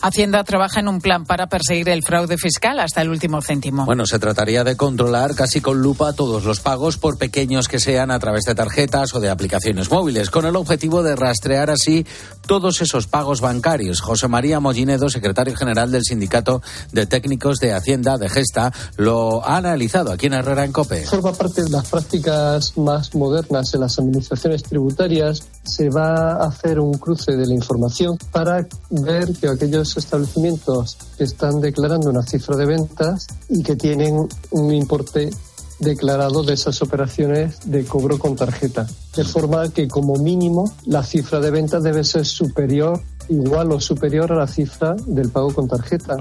Hacienda trabaja en un plan para perseguir el fraude fiscal hasta el último céntimo. Bueno, se trataría de controlar casi con lupa todos los pagos, por pequeños que sean, a través de tarjetas o de aplicaciones móviles, con el objetivo de rastrear así todos esos pagos bancarios. José María Mollinedo, secretario general del Sindicato de Técnicos de Hacienda de Gesta, lo ha analizado aquí en Herrera en COPE. Forma parte de las prácticas más modernas en las administraciones tributarias se va a hacer un cruce de la información para ver que aquellos establecimientos que están declarando una cifra de ventas y que tienen un importe declarado de esas operaciones de cobro con tarjeta. De forma que como mínimo la cifra de ventas debe ser superior, igual o superior a la cifra del pago con tarjeta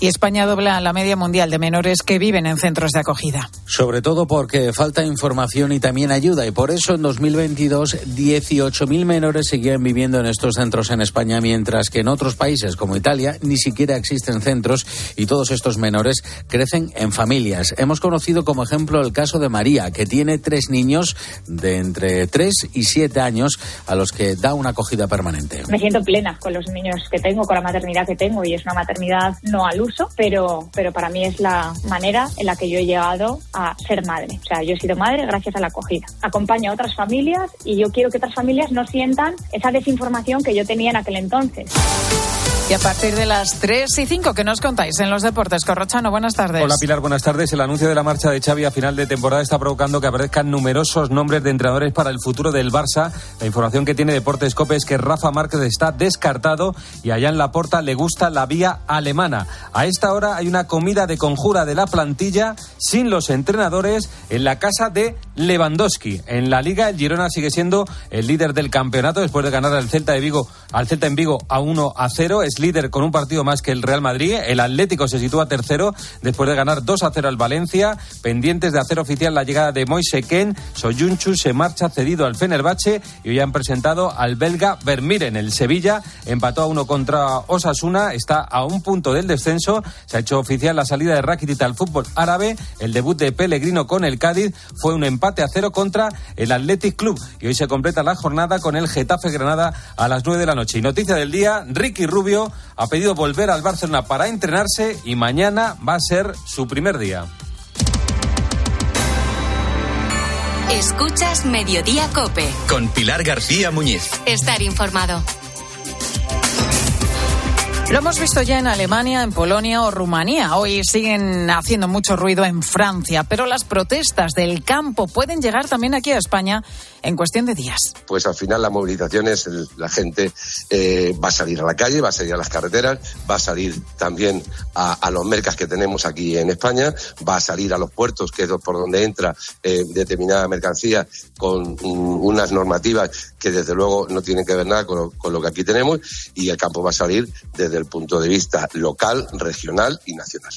y España dobla la media mundial de menores que viven en centros de acogida. Sobre todo porque falta información y también ayuda y por eso en 2022 18.000 menores seguían viviendo en estos centros en España mientras que en otros países como Italia ni siquiera existen centros y todos estos menores crecen en familias. Hemos conocido como ejemplo el caso de María que tiene tres niños de entre 3 y 7 años a los que da una acogida permanente. Me siento plena con los niños que tengo, con la maternidad que tengo y es una maternidad no al pero, pero para mí es la manera en la que yo he llegado a ser madre. O sea, yo he sido madre gracias a la acogida. Acompaño a otras familias y yo quiero que otras familias no sientan esa desinformación que yo tenía en aquel entonces. Y a partir de las 3 y 5, ¿qué nos contáis en los deportes? Corrochano, buenas tardes. Hola Pilar, buenas tardes. El anuncio de la marcha de Xavi a final de temporada está provocando que aparezcan numerosos nombres de entrenadores para el futuro del Barça. La información que tiene Deportes Cope es que Rafa Márquez está descartado y allá en la porta le gusta la vía alemana. A esta hora hay una comida de conjura de la plantilla sin los entrenadores en la casa de Lewandowski. En la liga el Girona sigue siendo el líder del campeonato después de ganar al Celta de Vigo, al Celta en Vigo a 1 a 0. Es líder con un partido más que el Real Madrid. El Atlético se sitúa tercero después de ganar 2 a 0 al Valencia. Pendientes de hacer oficial la llegada de Moise Ken. Soyunchu se marcha cedido al Fenerbahce y hoy han presentado al belga Vermiren. El Sevilla empató a uno contra Osasuna. Está a un punto del descenso. Se ha hecho oficial la salida de Rakitic al fútbol árabe. El debut de Pellegrino con el Cádiz fue un empate a cero contra el Athletic Club. Y hoy se completa la jornada con el Getafe Granada a las 9 de la noche. Y noticia del día, Ricky Rubio ha pedido volver al Barcelona para entrenarse y mañana va a ser su primer día. Escuchas Mediodía Cope. Con Pilar García Muñiz. Estar informado. Lo hemos visto ya en Alemania, en Polonia o Rumanía. Hoy siguen haciendo mucho ruido en Francia, pero las protestas del campo pueden llegar también aquí a España en cuestión de días. Pues al final la movilización es la gente eh, va a salir a la calle, va a salir a las carreteras, va a salir también a, los mercas que tenemos aquí en España, va a salir a los puertos, que es por donde entra eh, determinada mercancía con mm, unas normativas que desde luego no tienen que ver nada con lo que aquí tenemos y el campo va a salir desde el punto de vista local, regional y nacional.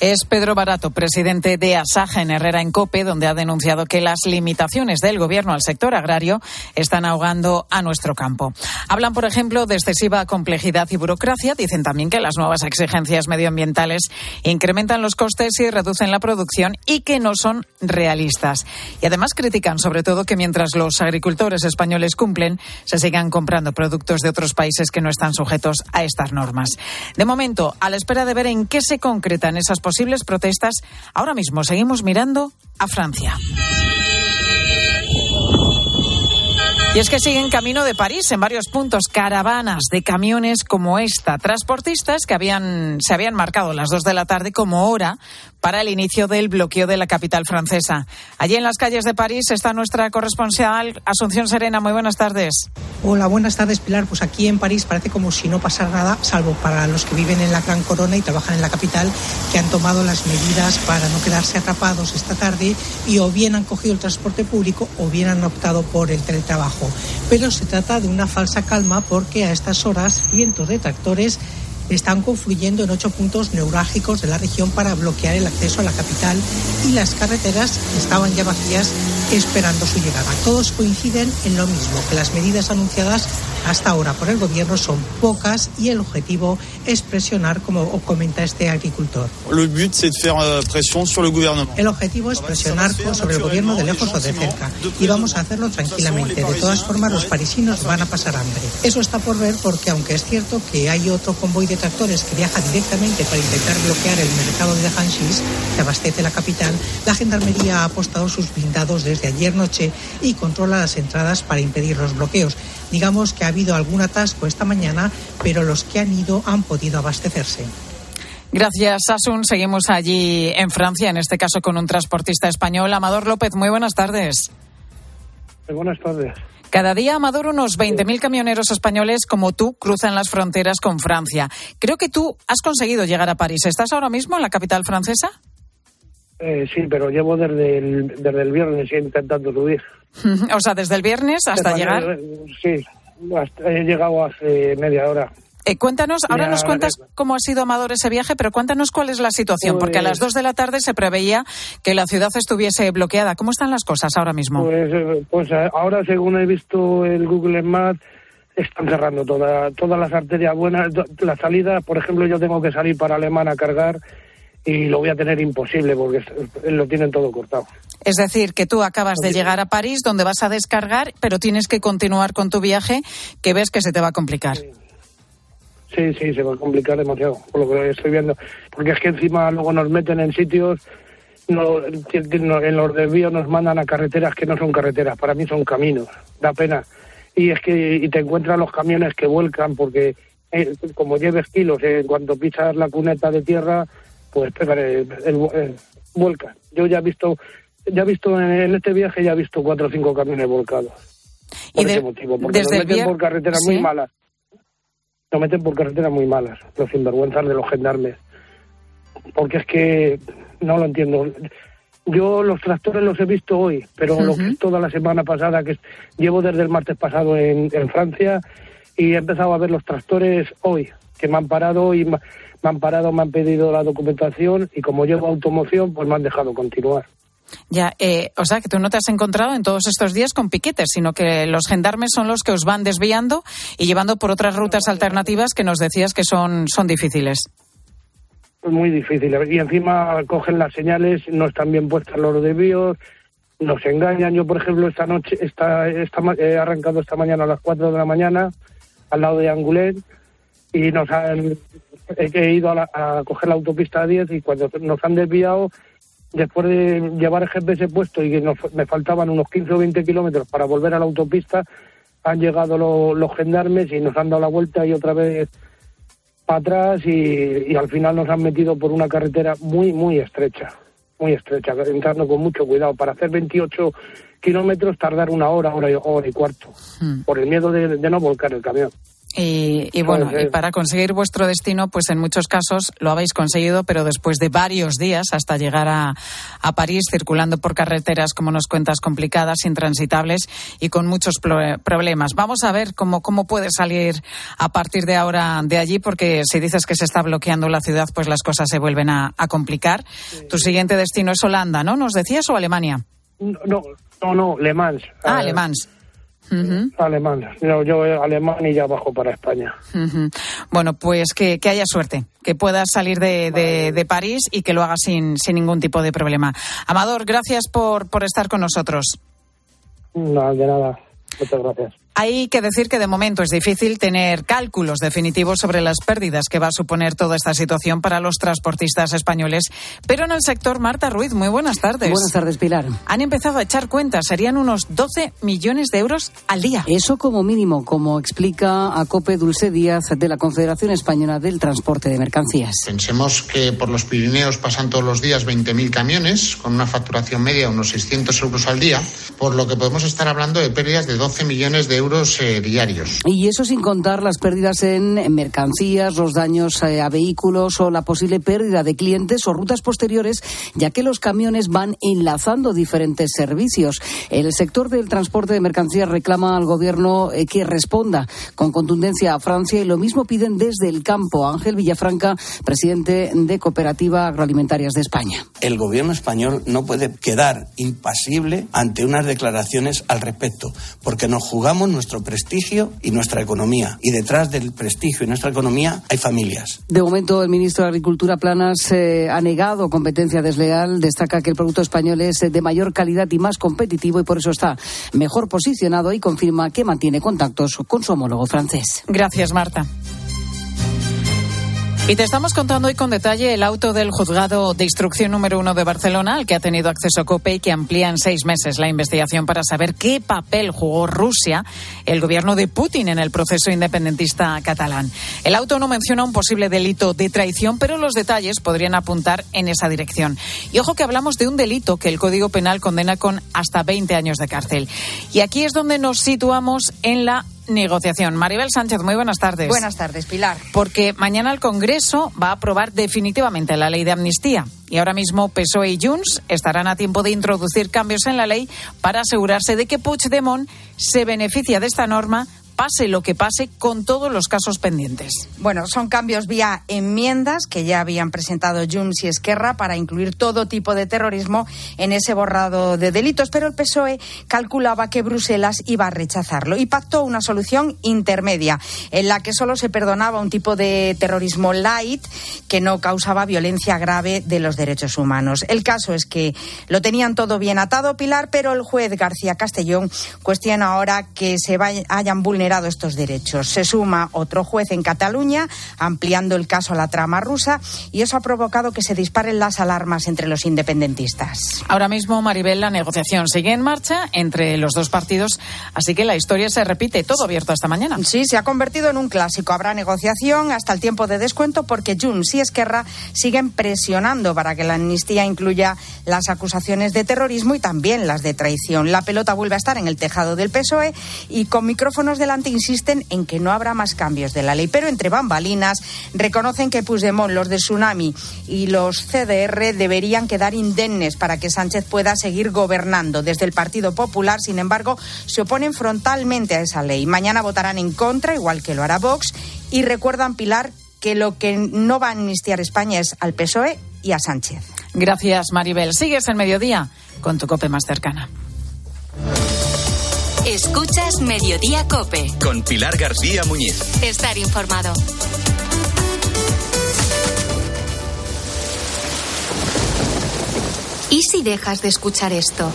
Es Pedro Barato, presidente de Asaja en Herrera en Cope, donde ha denunciado que las limitaciones del gobierno al sector agrario están ahogando a nuestro campo. Hablan, por ejemplo, de excesiva complejidad y burocracia. Dicen también que las nuevas exigencias medioambientales incrementan los costes y reducen la producción y que no son realistas. Y además critican sobre todo que mientras los agricultores españoles cumplen, se sigan comprando productos de otros países que no están sujetos a estas normas. De momento, a la espera de ver en qué se concretan esas posibles protestas, ahora mismo seguimos mirando a Francia. Y es que siguen camino de París en varios puntos caravanas de camiones como esta, transportistas que habían, se habían marcado las dos de la tarde como hora para el inicio del bloqueo de la capital francesa. Allí en las calles de París está nuestra corresponsal Asunción Serena. Muy buenas tardes. Hola, buenas tardes Pilar. Pues aquí en París parece como si no pasara nada, salvo para los que viven en la Gran Corona y trabajan en la capital, que han tomado las medidas para no quedarse atrapados esta tarde y o bien han cogido el transporte público o bien han optado por el teletrabajo. Pero se trata de una falsa calma porque a estas horas cientos de tractores están confluyendo en ocho puntos neurálgicos de la región para bloquear el acceso a la capital y las carreteras estaban ya vacías esperando su llegada. Todos coinciden en lo mismo, que las medidas anunciadas hasta ahora por el gobierno son pocas y el objetivo es presionar, como comenta este agricultor. Euh, el objetivo es presionar sobre el gobierno de lejos o de cerca y vamos a hacerlo tranquilamente. De todas formas, los parisinos van a pasar hambre. Eso está por ver porque aunque es cierto que hay otro convoy de tractores que viaja directamente para intentar bloquear el mercado de Hanshis, que abastece la capital, la gendarmería ha apostado sus blindados desde ayer noche y controla las entradas para impedir los bloqueos. Digamos que ha habido algún atasco esta mañana, pero los que han ido han podido abastecerse. Gracias, Asun. Seguimos allí en Francia, en este caso con un transportista español, Amador López. Muy buenas tardes. Buenas tardes. Cada día, Amador, unos 20.000 camioneros españoles como tú cruzan las fronteras con Francia. Creo que tú has conseguido llegar a París. ¿Estás ahora mismo en la capital francesa? Eh, sí, pero llevo desde el, desde el viernes intentando subir. o sea, desde el viernes hasta llegar. Sí, he llegado hace media hora. Eh, cuéntanos, ahora nos cuentas cómo ha sido Amador ese viaje, pero cuéntanos cuál es la situación, porque a las pues dos de la tarde se preveía que la ciudad estuviese bloqueada. ¿Cómo están las cosas ahora mismo? Pues, eh, pues eh, ahora, según he visto el Google Maps, están cerrando toda, todas las arterias buenas. La salida, por ejemplo, yo tengo que salir para Alemán a cargar y lo voy a tener imposible porque lo tienen todo cortado. Es decir, que tú acabas de llegar a París, donde vas a descargar, pero tienes que continuar con tu viaje, que ves que se te va a complicar. Sí, sí, se va a complicar demasiado, por lo que estoy viendo. Porque es que encima luego nos meten en sitios, no, en los desvíos nos mandan a carreteras que no son carreteras, para mí son caminos, da pena. Y es que y te encuentras los camiones que vuelcan, porque eh, como lleves kilos, eh, en cuanto pisas la cuneta de tierra, pues el, el, vuelcan. Yo ya he visto, ya he visto en, este viaje, ya he visto cuatro o cinco camiones volcados. Por ese motivo, porque nos meten por carreteras muy malas lo meten por carreteras muy malas, los sinvergüenzas de los gendarmes. Porque es que no lo entiendo. Yo los tractores los he visto hoy, pero lo que toda la semana pasada, que llevo desde el martes pasado en, Francia, y he empezado a ver los tractores hoy, que me han parado y me han parado, me han pedido la documentación y como llevo automoción, pues me han dejado continuar. Ya, eh, o sea, que tú no te has encontrado en todos estos días con piquetes, sino que los gendarmes son los que os van desviando y llevando por otras rutas alternativas que nos decías que son, son difíciles. Muy difíciles. Y encima cogen las señales, no están bien puestas los desvíos, nos engañan. Yo, por ejemplo, esta noche esta, esta, he arrancado esta mañana a las 4 de la mañana al lado de Angoulême y nos han he ido a, a coger la autopista 10 y cuando nos han desviado después de llevar el GPS puesto y que me faltaban unos 15 o 20 kilómetros para volver a la autopista, han llegado los gendarmes y nos han dado la vuelta y otra vez para atrás y, al final nos han metido por una carretera muy, muy estrecha, muy estrecha, entrando con mucho cuidado. Para hacer 28 kilómetros tardar una hora, hora y, hora y cuarto, hmm. por el miedo de no volcar el camión. Y, bueno, y para conseguir vuestro destino, pues en muchos casos lo habéis conseguido, pero después de varios días hasta llegar a, a París, circulando por carreteras, como nos cuentas, complicadas, intransitables y con muchos problemas. Vamos a ver cómo, cómo puede salir a partir de ahora de allí, porque si dices que se está bloqueando la ciudad, pues las cosas se vuelven a, complicar. Tu siguiente destino es Holanda, ¿no? ¿Nos decías o Alemania? No, no, no, Le Mans. Ah, Le Mans. Alemán. Yo, yo, alemán y ya bajo para España. Bueno, pues que, haya suerte, que puedas salir de, de, París y que lo hagas sin, sin ningún tipo de problema. Amador, gracias por, por estar con nosotros. No, de nada. Muchas gracias. Hay que decir que de momento es difícil tener cálculos definitivos sobre las pérdidas que va a suponer toda esta situación para los transportistas españoles, pero en el sector, Marta Ruiz, muy buenas tardes. Buenas tardes, Pilar. Han empezado a echar cuentas, serían unos 12 millones de euros al día. Eso como mínimo, como explica a COPE Dulce Díaz de la Confederación Española del Transporte de Mercancías. Pensemos que por los Pirineos pasan todos los días 20.000 camiones, con una facturación media de unos 600 euros al día, por lo que podemos estar hablando de pérdidas de 12 millones de euros eh, diarios. Y eso sin contar las pérdidas en, mercancías, los daños eh, a vehículos o la posible pérdida de clientes o rutas posteriores, ya que los camiones van enlazando diferentes servicios. El sector del transporte de mercancías reclama al gobierno eh, que responda con contundencia a Francia y lo mismo piden desde el campo. Ángel Villafranca, presidente de Cooperativa Agroalimentarias de España. El gobierno español no puede quedar impasible ante unas declaraciones al respecto, porque nos jugamos nuestro prestigio y nuestra economía. Y detrás del prestigio y nuestra economía hay familias. De momento, el ministro de Agricultura, Planas, eh, ha negado competencia desleal. Destaca que el producto español es de mayor calidad y más competitivo y por eso está mejor posicionado y confirma que mantiene contactos con su homólogo francés. Gracias, Marta. Y te estamos contando hoy con detalle el auto del juzgado de instrucción número uno de Barcelona, al que ha tenido acceso COPE y que amplía en seis meses la investigación para saber qué papel jugó Rusia, el gobierno de Putin, en el proceso independentista catalán. El auto no menciona un posible delito de traición, pero los detalles podrían apuntar en esa dirección. Y ojo que hablamos de un delito que el Código Penal condena con hasta 20 años de cárcel. Y aquí es donde nos situamos en la negociación. Maribel Sánchez, muy buenas tardes. Buenas tardes, Pilar. Porque mañana el Congreso va a aprobar definitivamente la ley de amnistía. Y ahora mismo PSOE y Junts estarán a tiempo de introducir cambios en la ley para asegurarse de que Puigdemont se beneficia de esta norma pase lo que pase con todos los casos pendientes. Bueno, son cambios vía enmiendas que ya habían presentado Junts y Esquerra para incluir todo tipo de terrorismo en ese borrado de delitos, pero el PSOE calculaba que Bruselas iba a rechazarlo y pactó una solución intermedia en la que solo se perdonaba un tipo de terrorismo light que no causaba violencia grave de los derechos humanos. El caso es que lo tenían todo bien atado, Pilar, pero el juez García Castellón cuestiona ahora que se hayan vulnerado estos derechos. Se suma otro juez en Cataluña, ampliando el caso a la trama rusa, y eso ha provocado que se disparen las alarmas entre los independentistas. Ahora mismo, Maribel, la negociación sigue en marcha entre los dos partidos, así que la historia se repite, todo abierto hasta mañana. Sí, se ha convertido en un clásico. Habrá negociación hasta el tiempo de descuento porque Junts y Esquerra siguen presionando para que la amnistía incluya las acusaciones de terrorismo y también las de traición. La pelota vuelve a estar en el tejado del PSOE y con micrófonos insisten en que no habrá más cambios de la ley, pero entre bambalinas reconocen que Puigdemont, los de Tsunami y los CDR deberían quedar indemnes para que Sánchez pueda seguir gobernando. Desde el Partido Popular, sin embargo, se oponen frontalmente a esa ley. Mañana votarán en contra, igual que lo hará Vox, y recuerdan, Pilar, que lo que no va a amnistiar España es al PSOE y a Sánchez. Gracias, Maribel. Sigues en mediodía con tu cope más cercana. Escuchas Mediodía Cope. Con Pilar García Muñiz. Estar informado. ¿Y si dejas de escuchar esto?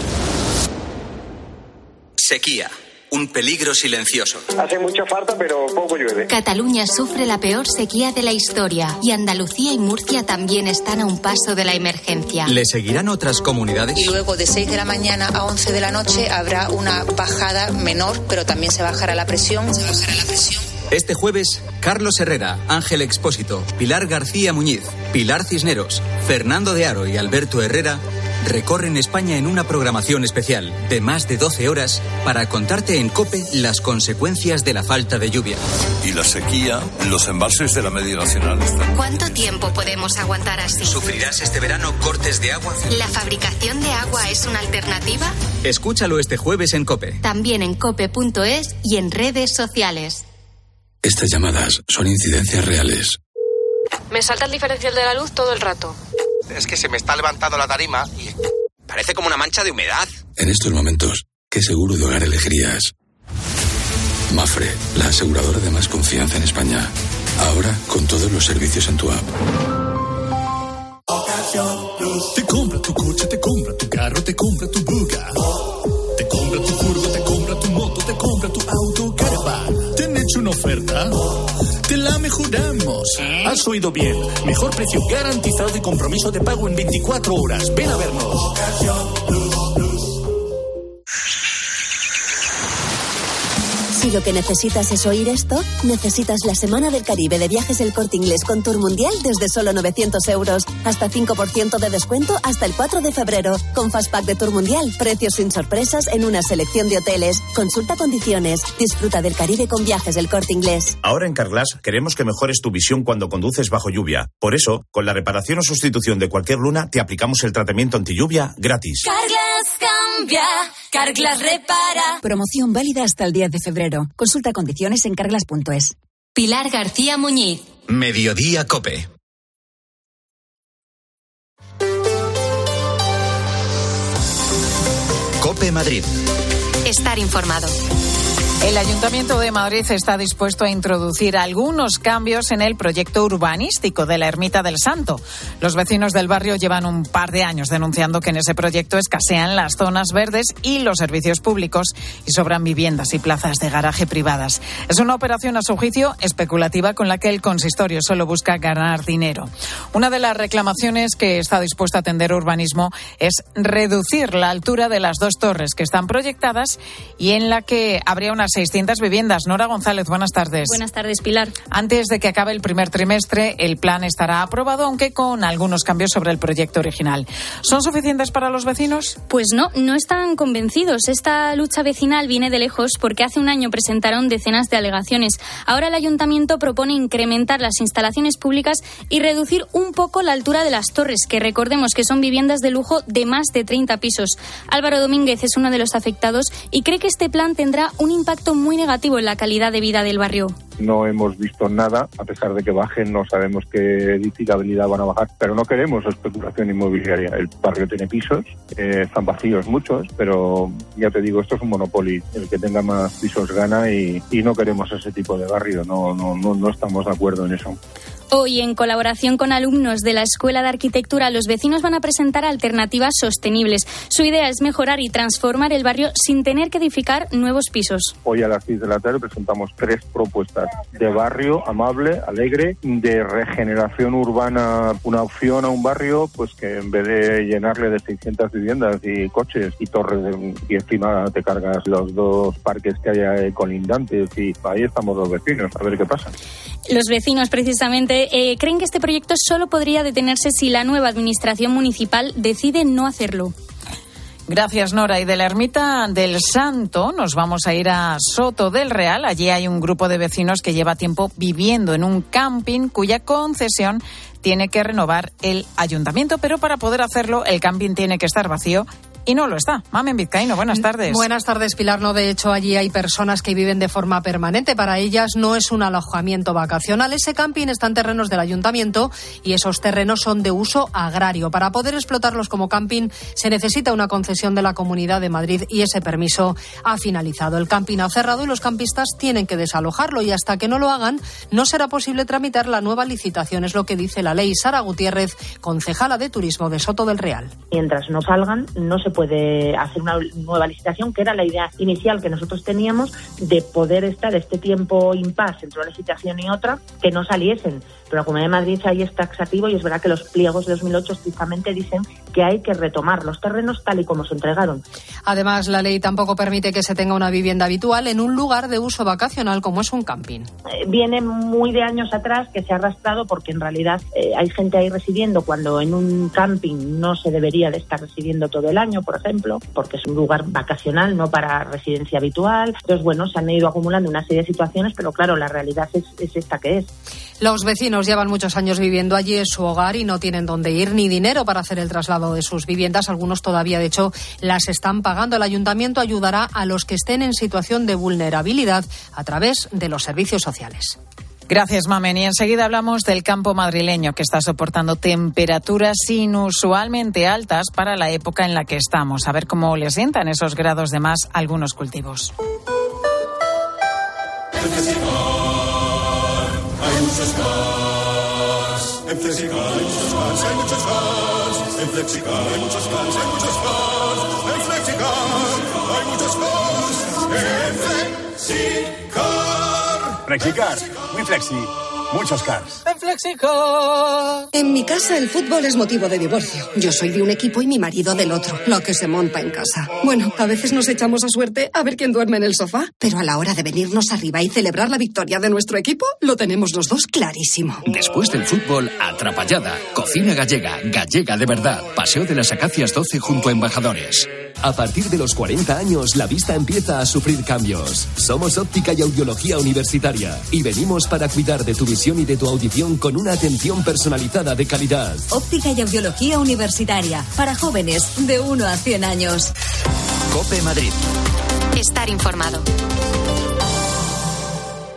Sequía un peligro silencioso. Hace mucha falta, pero poco llueve. Cataluña sufre la peor sequía de la historia y Andalucía y Murcia también están a un paso de la emergencia. ¿Le seguirán otras comunidades? Y luego de 6 de la mañana a 11 de la noche habrá una bajada menor, pero también se bajará la presión. Se bajará la presión. Este jueves, Carlos Herrera, Ángel Expósito, Pilar García Muñiz, Pilar Cisneros, Fernando de Aro y Alberto Herrera recorren España en una programación especial de más de 12 horas para contarte en COPE las consecuencias de la falta de lluvia. Y la sequía, los embalses de la media nacional. ¿Cuánto tiempo podemos aguantar así? ¿Sufrirás este verano cortes de agua? ¿La fabricación de agua es una alternativa? Escúchalo este jueves en COPE. También en cope.es y en redes sociales. Estas llamadas son incidencias reales. Me salta el diferencial de la luz todo el rato es que se me está levantando la tarima y parece como una mancha de humedad. En estos momentos, ¿qué seguro de hogar elegirías? Mafre, la aseguradora de más confianza en España. Ahora con todos los servicios en tu app. Te compra tu coche, te compra tu carro, te compra tu buga. Te compra tu furgo, una oferta? te la mejoramos. Has oído bien. Mejor precio garantizado y compromiso de pago en 24 horas. Ven a vernos. Lo que necesitas es oír esto, necesitas la Semana del Caribe de Viajes del Corte Inglés con Tour Mundial desde solo 900 euros. Hasta 5% de descuento hasta el 4 de febrero. Con Fastpack de Tour Mundial, precios sin sorpresas en una selección de hoteles. Consulta condiciones. Disfruta del Caribe con Viajes del Corte Inglés. Ahora en Carglass queremos que mejores tu visión cuando conduces bajo lluvia. Por eso, con la reparación o sustitución de cualquier luna, te aplicamos el tratamiento anti lluvia gratis. Carglass cambia, Carglass repara. Promoción válida hasta el 10 de febrero. Consulta condiciones en carglas.es. Pilar García Muñiz. Mediodía Cope. Cope Madrid. Estar informado. El Ayuntamiento de Madrid está dispuesto a introducir algunos cambios en el proyecto urbanístico de la Ermita del Santo. Los vecinos del barrio llevan un par de años denunciando que en ese proyecto escasean las zonas verdes y los servicios públicos y sobran viviendas y plazas de garaje privadas. Es una operación a su juicio especulativa con la que el consistorio solo busca ganar dinero. Una de las reclamaciones que está dispuesto a atender urbanismo es reducir la altura de las dos torres que están proyectadas y en la que habría unas 600 viviendas. Nora González, buenas tardes. Buenas tardes, Pilar. Antes de que acabe el primer trimestre, el plan estará aprobado, aunque con algunos cambios sobre el proyecto original. ¿Son suficientes para los vecinos? Pues no, no están convencidos. Esta lucha vecinal viene de lejos porque hace un año presentaron decenas de alegaciones. Ahora el ayuntamiento propone incrementar las instalaciones públicas y reducir un poco la altura de las torres, que recordemos que son viviendas de lujo de más de 30 pisos. Álvaro Domínguez es uno de los afectados y cree que este plan tendrá un impacto muy negativo en la calidad de vida del barrio. No hemos visto nada, a pesar de que bajen, no sabemos qué edificabilidad van a bajar, pero no queremos especulación inmobiliaria. El barrio tiene pisos, eh, están vacíos muchos, pero ya te digo, esto es un monopolio. El que tenga más pisos gana y, y no queremos ese tipo de barrio, no, no, no, no estamos de acuerdo en eso. Hoy, en colaboración con alumnos de la Escuela de Arquitectura, los vecinos van a presentar alternativas sostenibles. Su idea es mejorar y transformar el barrio sin tener que edificar nuevos pisos. Hoy a las 6 de la tarde presentamos tres propuestas de barrio amable, alegre, de regeneración urbana, una opción a un barrio pues que en vez de llenarle de 600 viviendas y coches y torres de, y encima te cargas los dos parques que hay colindantes y ahí estamos los vecinos, a ver qué pasa. Los vecinos precisamente eh, creen que este proyecto solo podría detenerse si la nueva administración municipal decide no hacerlo. Gracias, Nora. Y de la ermita del Santo nos vamos a ir a Soto del Real. Allí hay un grupo de vecinos que lleva tiempo viviendo en un camping cuya concesión tiene que renovar el ayuntamiento, pero para poder hacerlo el camping tiene que estar vacío y no lo está. Mamen Vizcaíno, buenas tardes. Buenas tardes, Pilar. No, de hecho, allí hay personas que viven de forma permanente. Para ellas no es un alojamiento vacacional. Ese camping está en terrenos del ayuntamiento y esos terrenos son de uso agrario. Para poder explotarlos como camping se necesita una concesión de la Comunidad de Madrid y ese permiso ha finalizado. El camping ha cerrado y los campistas tienen que desalojarlo y hasta que no lo hagan no será posible tramitar la nueva licitación. Es lo que dice la ley. Sara Gutiérrez, concejala de Turismo de Soto del Real. Mientras no salgan, no se puede hacer una nueva licitación, que era la idea inicial que nosotros teníamos de poder estar este tiempo impas entre una licitación y otra, que no saliesen. Pero la Comunidad de Madrid ahí es taxativo y es verdad que los pliegos de 2008 estrictamente dicen que hay que retomar los terrenos tal y como se entregaron. Además, la ley tampoco permite que se tenga una vivienda habitual en un lugar de uso vacacional como es un camping. Eh, viene muy de años atrás que se ha arrastrado porque en realidad eh, hay gente ahí residiendo cuando en un camping no se debería de estar residiendo todo el año, por ejemplo, porque es un lugar vacacional, no para residencia habitual. Entonces, bueno, se han ido acumulando una serie de situaciones, pero claro, la realidad es, es esta que es. Los vecinos llevan muchos años viviendo allí en su hogar y no tienen dónde ir ni dinero para hacer el traslado de sus viviendas. Algunos todavía, de hecho, las están pagando. El ayuntamiento ayudará a los que estén en situación de vulnerabilidad a través de los servicios sociales. Gracias, Mamen. Y enseguida hablamos del campo madrileño que está soportando temperaturas inusualmente altas para la época en la que estamos. A ver cómo le sientan esos grados de más algunos cultivos. Muchos cars. En Flexicar hay muchos cars, hay muchos cars. En Flexicar hay muchos cars, hay muchos cars. En Flexicar hay muchos cars. En Flexicar. Flexicar, muy flexi, muchos cars. En Flexicar. En mi casa el fútbol es motivo de divorcio. Yo soy de un equipo y mi marido del otro. Lo que se monta en casa. Bueno, a veces nos echamos a suerte a ver quién duerme en el sofá. Pero a la hora de venirnos arriba y celebrar la victoria de nuestro equipo, lo tenemos los dos clarísimo. Después del fútbol, atrapallada. Cocina gallega, gallega de verdad. Paseo de las Acacias 12 junto a Embajadores. A partir de los 40 años, la vista empieza a sufrir cambios. Somos óptica y audiología universitaria y venimos para cuidar de tu visión y de tu audición con una atención personalizada de calidad. Óptica y audiología universitaria para jóvenes de 1 a 100 años. Cope Madrid. Estar informado.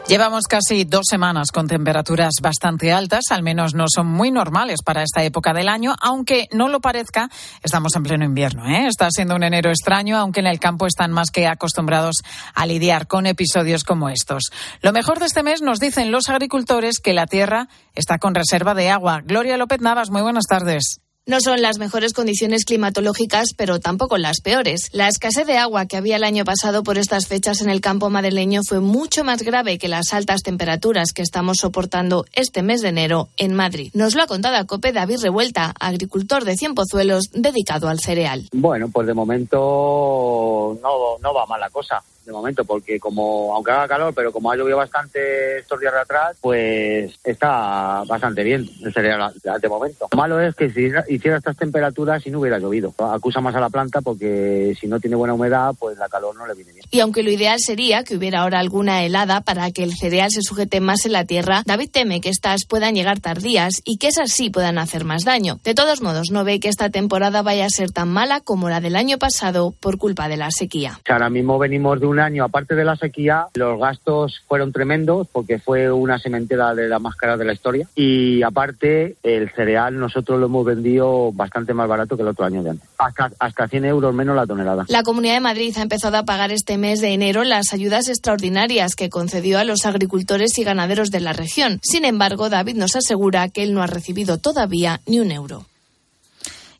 Llevamos casi dos semanas con temperaturas bastante altas, al menos no son muy normales para esta época del año, aunque no lo parezca, estamos en pleno invierno. ¿eh? Está siendo un enero extraño, aunque en el campo están más que acostumbrados a lidiar con episodios como estos. Lo mejor de este mes nos dicen los agricultores que la tierra está con reserva de agua. Gloria López Navas, muy buenas tardes. No son las mejores condiciones climatológicas, pero tampoco las peores. La escasez de agua que había el año pasado por estas fechas en el campo madrileño fue mucho más grave que las altas temperaturas que estamos soportando este mes de enero en Madrid. Nos lo ha contado a COPE David Revuelta, agricultor de Cien Pozuelos dedicado al cereal. Bueno, pues de momento no, no va mal la cosa de momento, porque como, aunque haga calor, pero como ha llovido bastante estos días de atrás, pues está bastante bien el cereal de momento. Lo malo es que si hiciera estas temperaturas y no hubiera llovido. Acusa más a la planta porque si no tiene buena humedad, pues la calor no le viene bien. Y aunque lo ideal sería que hubiera ahora alguna helada para que el cereal se sujete más en la tierra, David teme que estas puedan llegar tardías y que esas sí puedan hacer más daño. De todos modos, no ve que esta temporada vaya a ser tan mala como la del año pasado por culpa de la sequía. Ahora mismo venimos de un año, aparte de la sequía, los gastos fueron tremendos porque fue una sementera de la más cara de la historia. Y aparte, el cereal nosotros lo hemos vendido bastante más barato que el otro año de antes. Hasta, hasta 100 euros menos la tonelada. La Comunidad de Madrid ha empezado a pagar este mes de enero las ayudas extraordinarias que concedió a los agricultores y ganaderos de la región. Sin embargo, David nos asegura que él no ha recibido todavía ni un euro.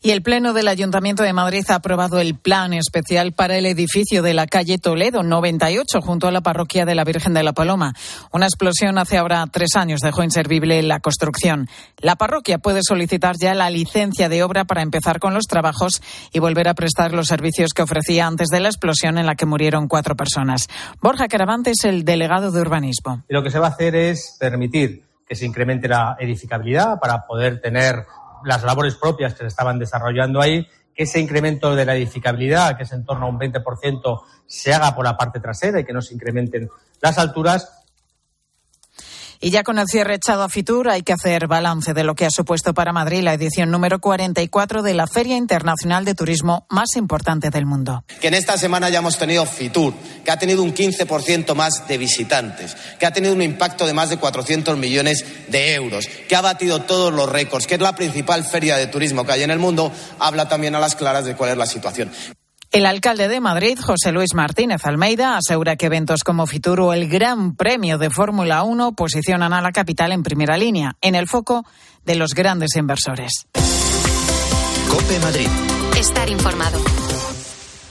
Y el Pleno del Ayuntamiento de Madrid ha aprobado el plan especial para el edificio de la calle Toledo 98 junto a la parroquia de la Virgen de la Paloma. Una explosión hace ahora tres años dejó inservible la construcción. La parroquia puede solicitar ya la licencia de obra para empezar con los trabajos y volver a prestar los servicios que ofrecía antes de la explosión en la que murieron cuatro personas. Borja Caravante es el delegado de urbanismo. Lo que se va a hacer es permitir que se incremente la edificabilidad para poder tener las labores propias que se estaban desarrollando ahí, que ese incremento de la edificabilidad, que es en torno a un 20%, se haga por la parte trasera y que no se incrementen las alturas y ya con el cierre echado a Fitur hay que hacer balance de lo que ha supuesto para Madrid la edición número 44 de la Feria Internacional de Turismo más importante del mundo. Que en esta semana ya hemos tenido Fitur, que ha tenido un 15% más de visitantes, que ha tenido un impacto de más de 400 millones de euros, que ha batido todos los récords, que es la principal feria de turismo que hay en el mundo, habla también a las claras de cuál es la situación. El alcalde de Madrid, José Luis Martínez Almeida, asegura que eventos como Fitur o el Gran Premio de Fórmula 1 posicionan a la capital en primera línea, en el foco de los grandes inversores. Cope Madrid. Estar informado.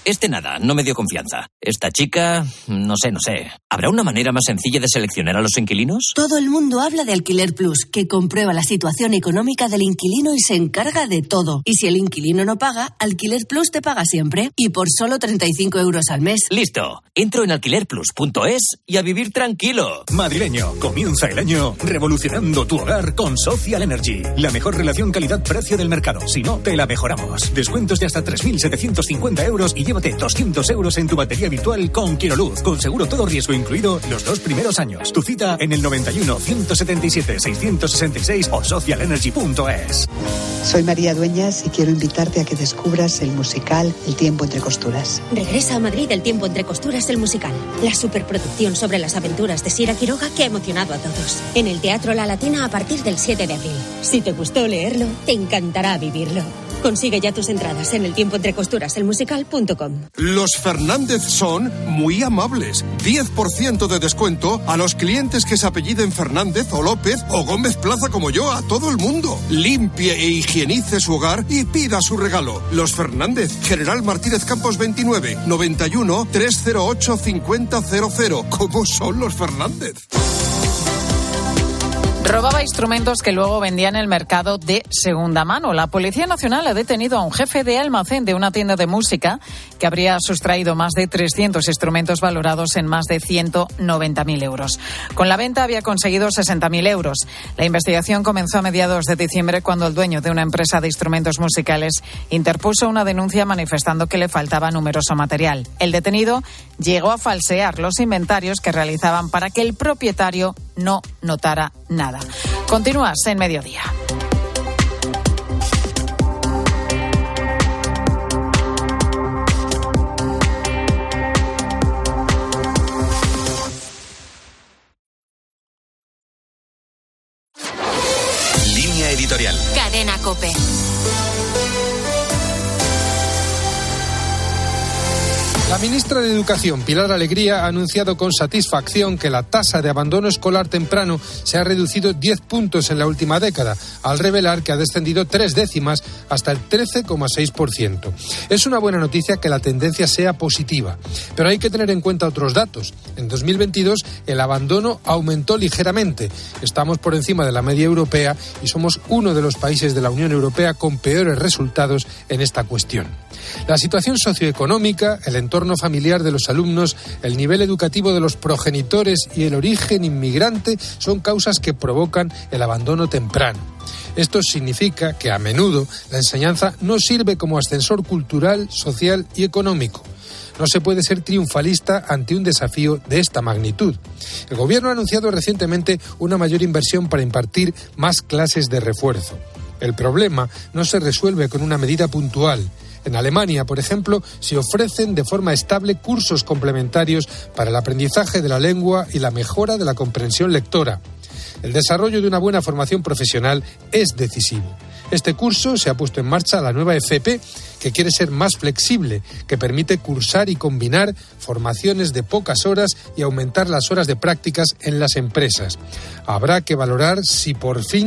Este nada, no me dio confianza. Esta chica, no sé, no sé. ¿Habrá una manera más sencilla de seleccionar a los inquilinos? Todo el mundo habla de Alquiler Plus, que comprueba la situación económica del inquilino y se encarga de todo. Y si el inquilino no paga, Alquiler Plus te paga siempre y por solo 35 euros al mes. Listo. Entro en alquilerplus.es y a vivir tranquilo. Madrileño, comienza el año revolucionando tu hogar con Social Energy. La mejor relación calidad-precio del mercado. Si no, te la mejoramos. Descuentos de hasta 3.750 euros y lleva 200 euros en tu batería virtual con Luz, con seguro todo riesgo incluido los dos primeros años. Tu cita en el 91 177 666 o socialenergy.es. Soy María Dueñas y quiero invitarte a que descubras el musical El tiempo entre costuras. Regresa a Madrid El tiempo entre costuras el musical, la superproducción sobre las aventuras de Sira Quiroga que ha emocionado a todos. En el Teatro La Latina a partir del 7 de abril. Si te gustó leerlo, te encantará vivirlo. Consigue ya tus entradas en el tiempo entre costuras el musical.com. Los Fernández son muy amables. 10% de descuento a los clientes que se apelliden Fernández o López o Gómez Plaza como yo, a todo el mundo. Limpie e higienice su hogar y pida su regalo. Los Fernández, General Martínez Campos 29, 91 308 5000. ¿Cómo son los Fernández? Robaba instrumentos que luego vendía en el mercado de segunda mano. La Policía Nacional ha detenido a un jefe de almacén de una tienda de música que habría sustraído más de 300 instrumentos valorados en más de 190.000 euros. Con la venta había conseguido 60.000 euros. La investigación comenzó a mediados de diciembre cuando el dueño de una empresa de instrumentos musicales interpuso una denuncia manifestando que le faltaba numeroso material. El detenido llegó a falsear los inventarios que realizaban para que el propietario no notara nada. Continúas en mediodía. Ministra de Educación, Pilar Alegría, ha anunciado con satisfacción que la tasa de abandono escolar temprano se ha reducido 10 puntos en la última década, al revelar que ha descendido tres décimas hasta el 13,6%. Es una buena noticia que la tendencia sea positiva, pero hay que tener en cuenta otros datos. En 2022 el abandono aumentó ligeramente. Estamos por encima de la media europea y somos uno de los países de la Unión Europea con peores resultados en esta cuestión. La situación socioeconómica, el entorno familiar de los alumnos, el nivel educativo de los progenitores y el origen inmigrante son causas que provocan el abandono temprano. Esto significa que a menudo la enseñanza no sirve como ascensor cultural, social y económico. No se puede ser triunfalista ante un desafío de esta magnitud. El Gobierno ha anunciado recientemente una mayor inversión para impartir más clases de refuerzo. El problema no se resuelve con una medida puntual. En Alemania, por ejemplo, se ofrecen de forma estable cursos complementarios para el aprendizaje de la lengua y la mejora de la comprensión lectora. El desarrollo de una buena formación profesional es decisivo. Este curso se ha puesto en marcha la nueva FP, que quiere ser más flexible, que permite cursar y combinar formaciones de pocas horas y aumentar las horas de prácticas en las empresas. Habrá que valorar si por fin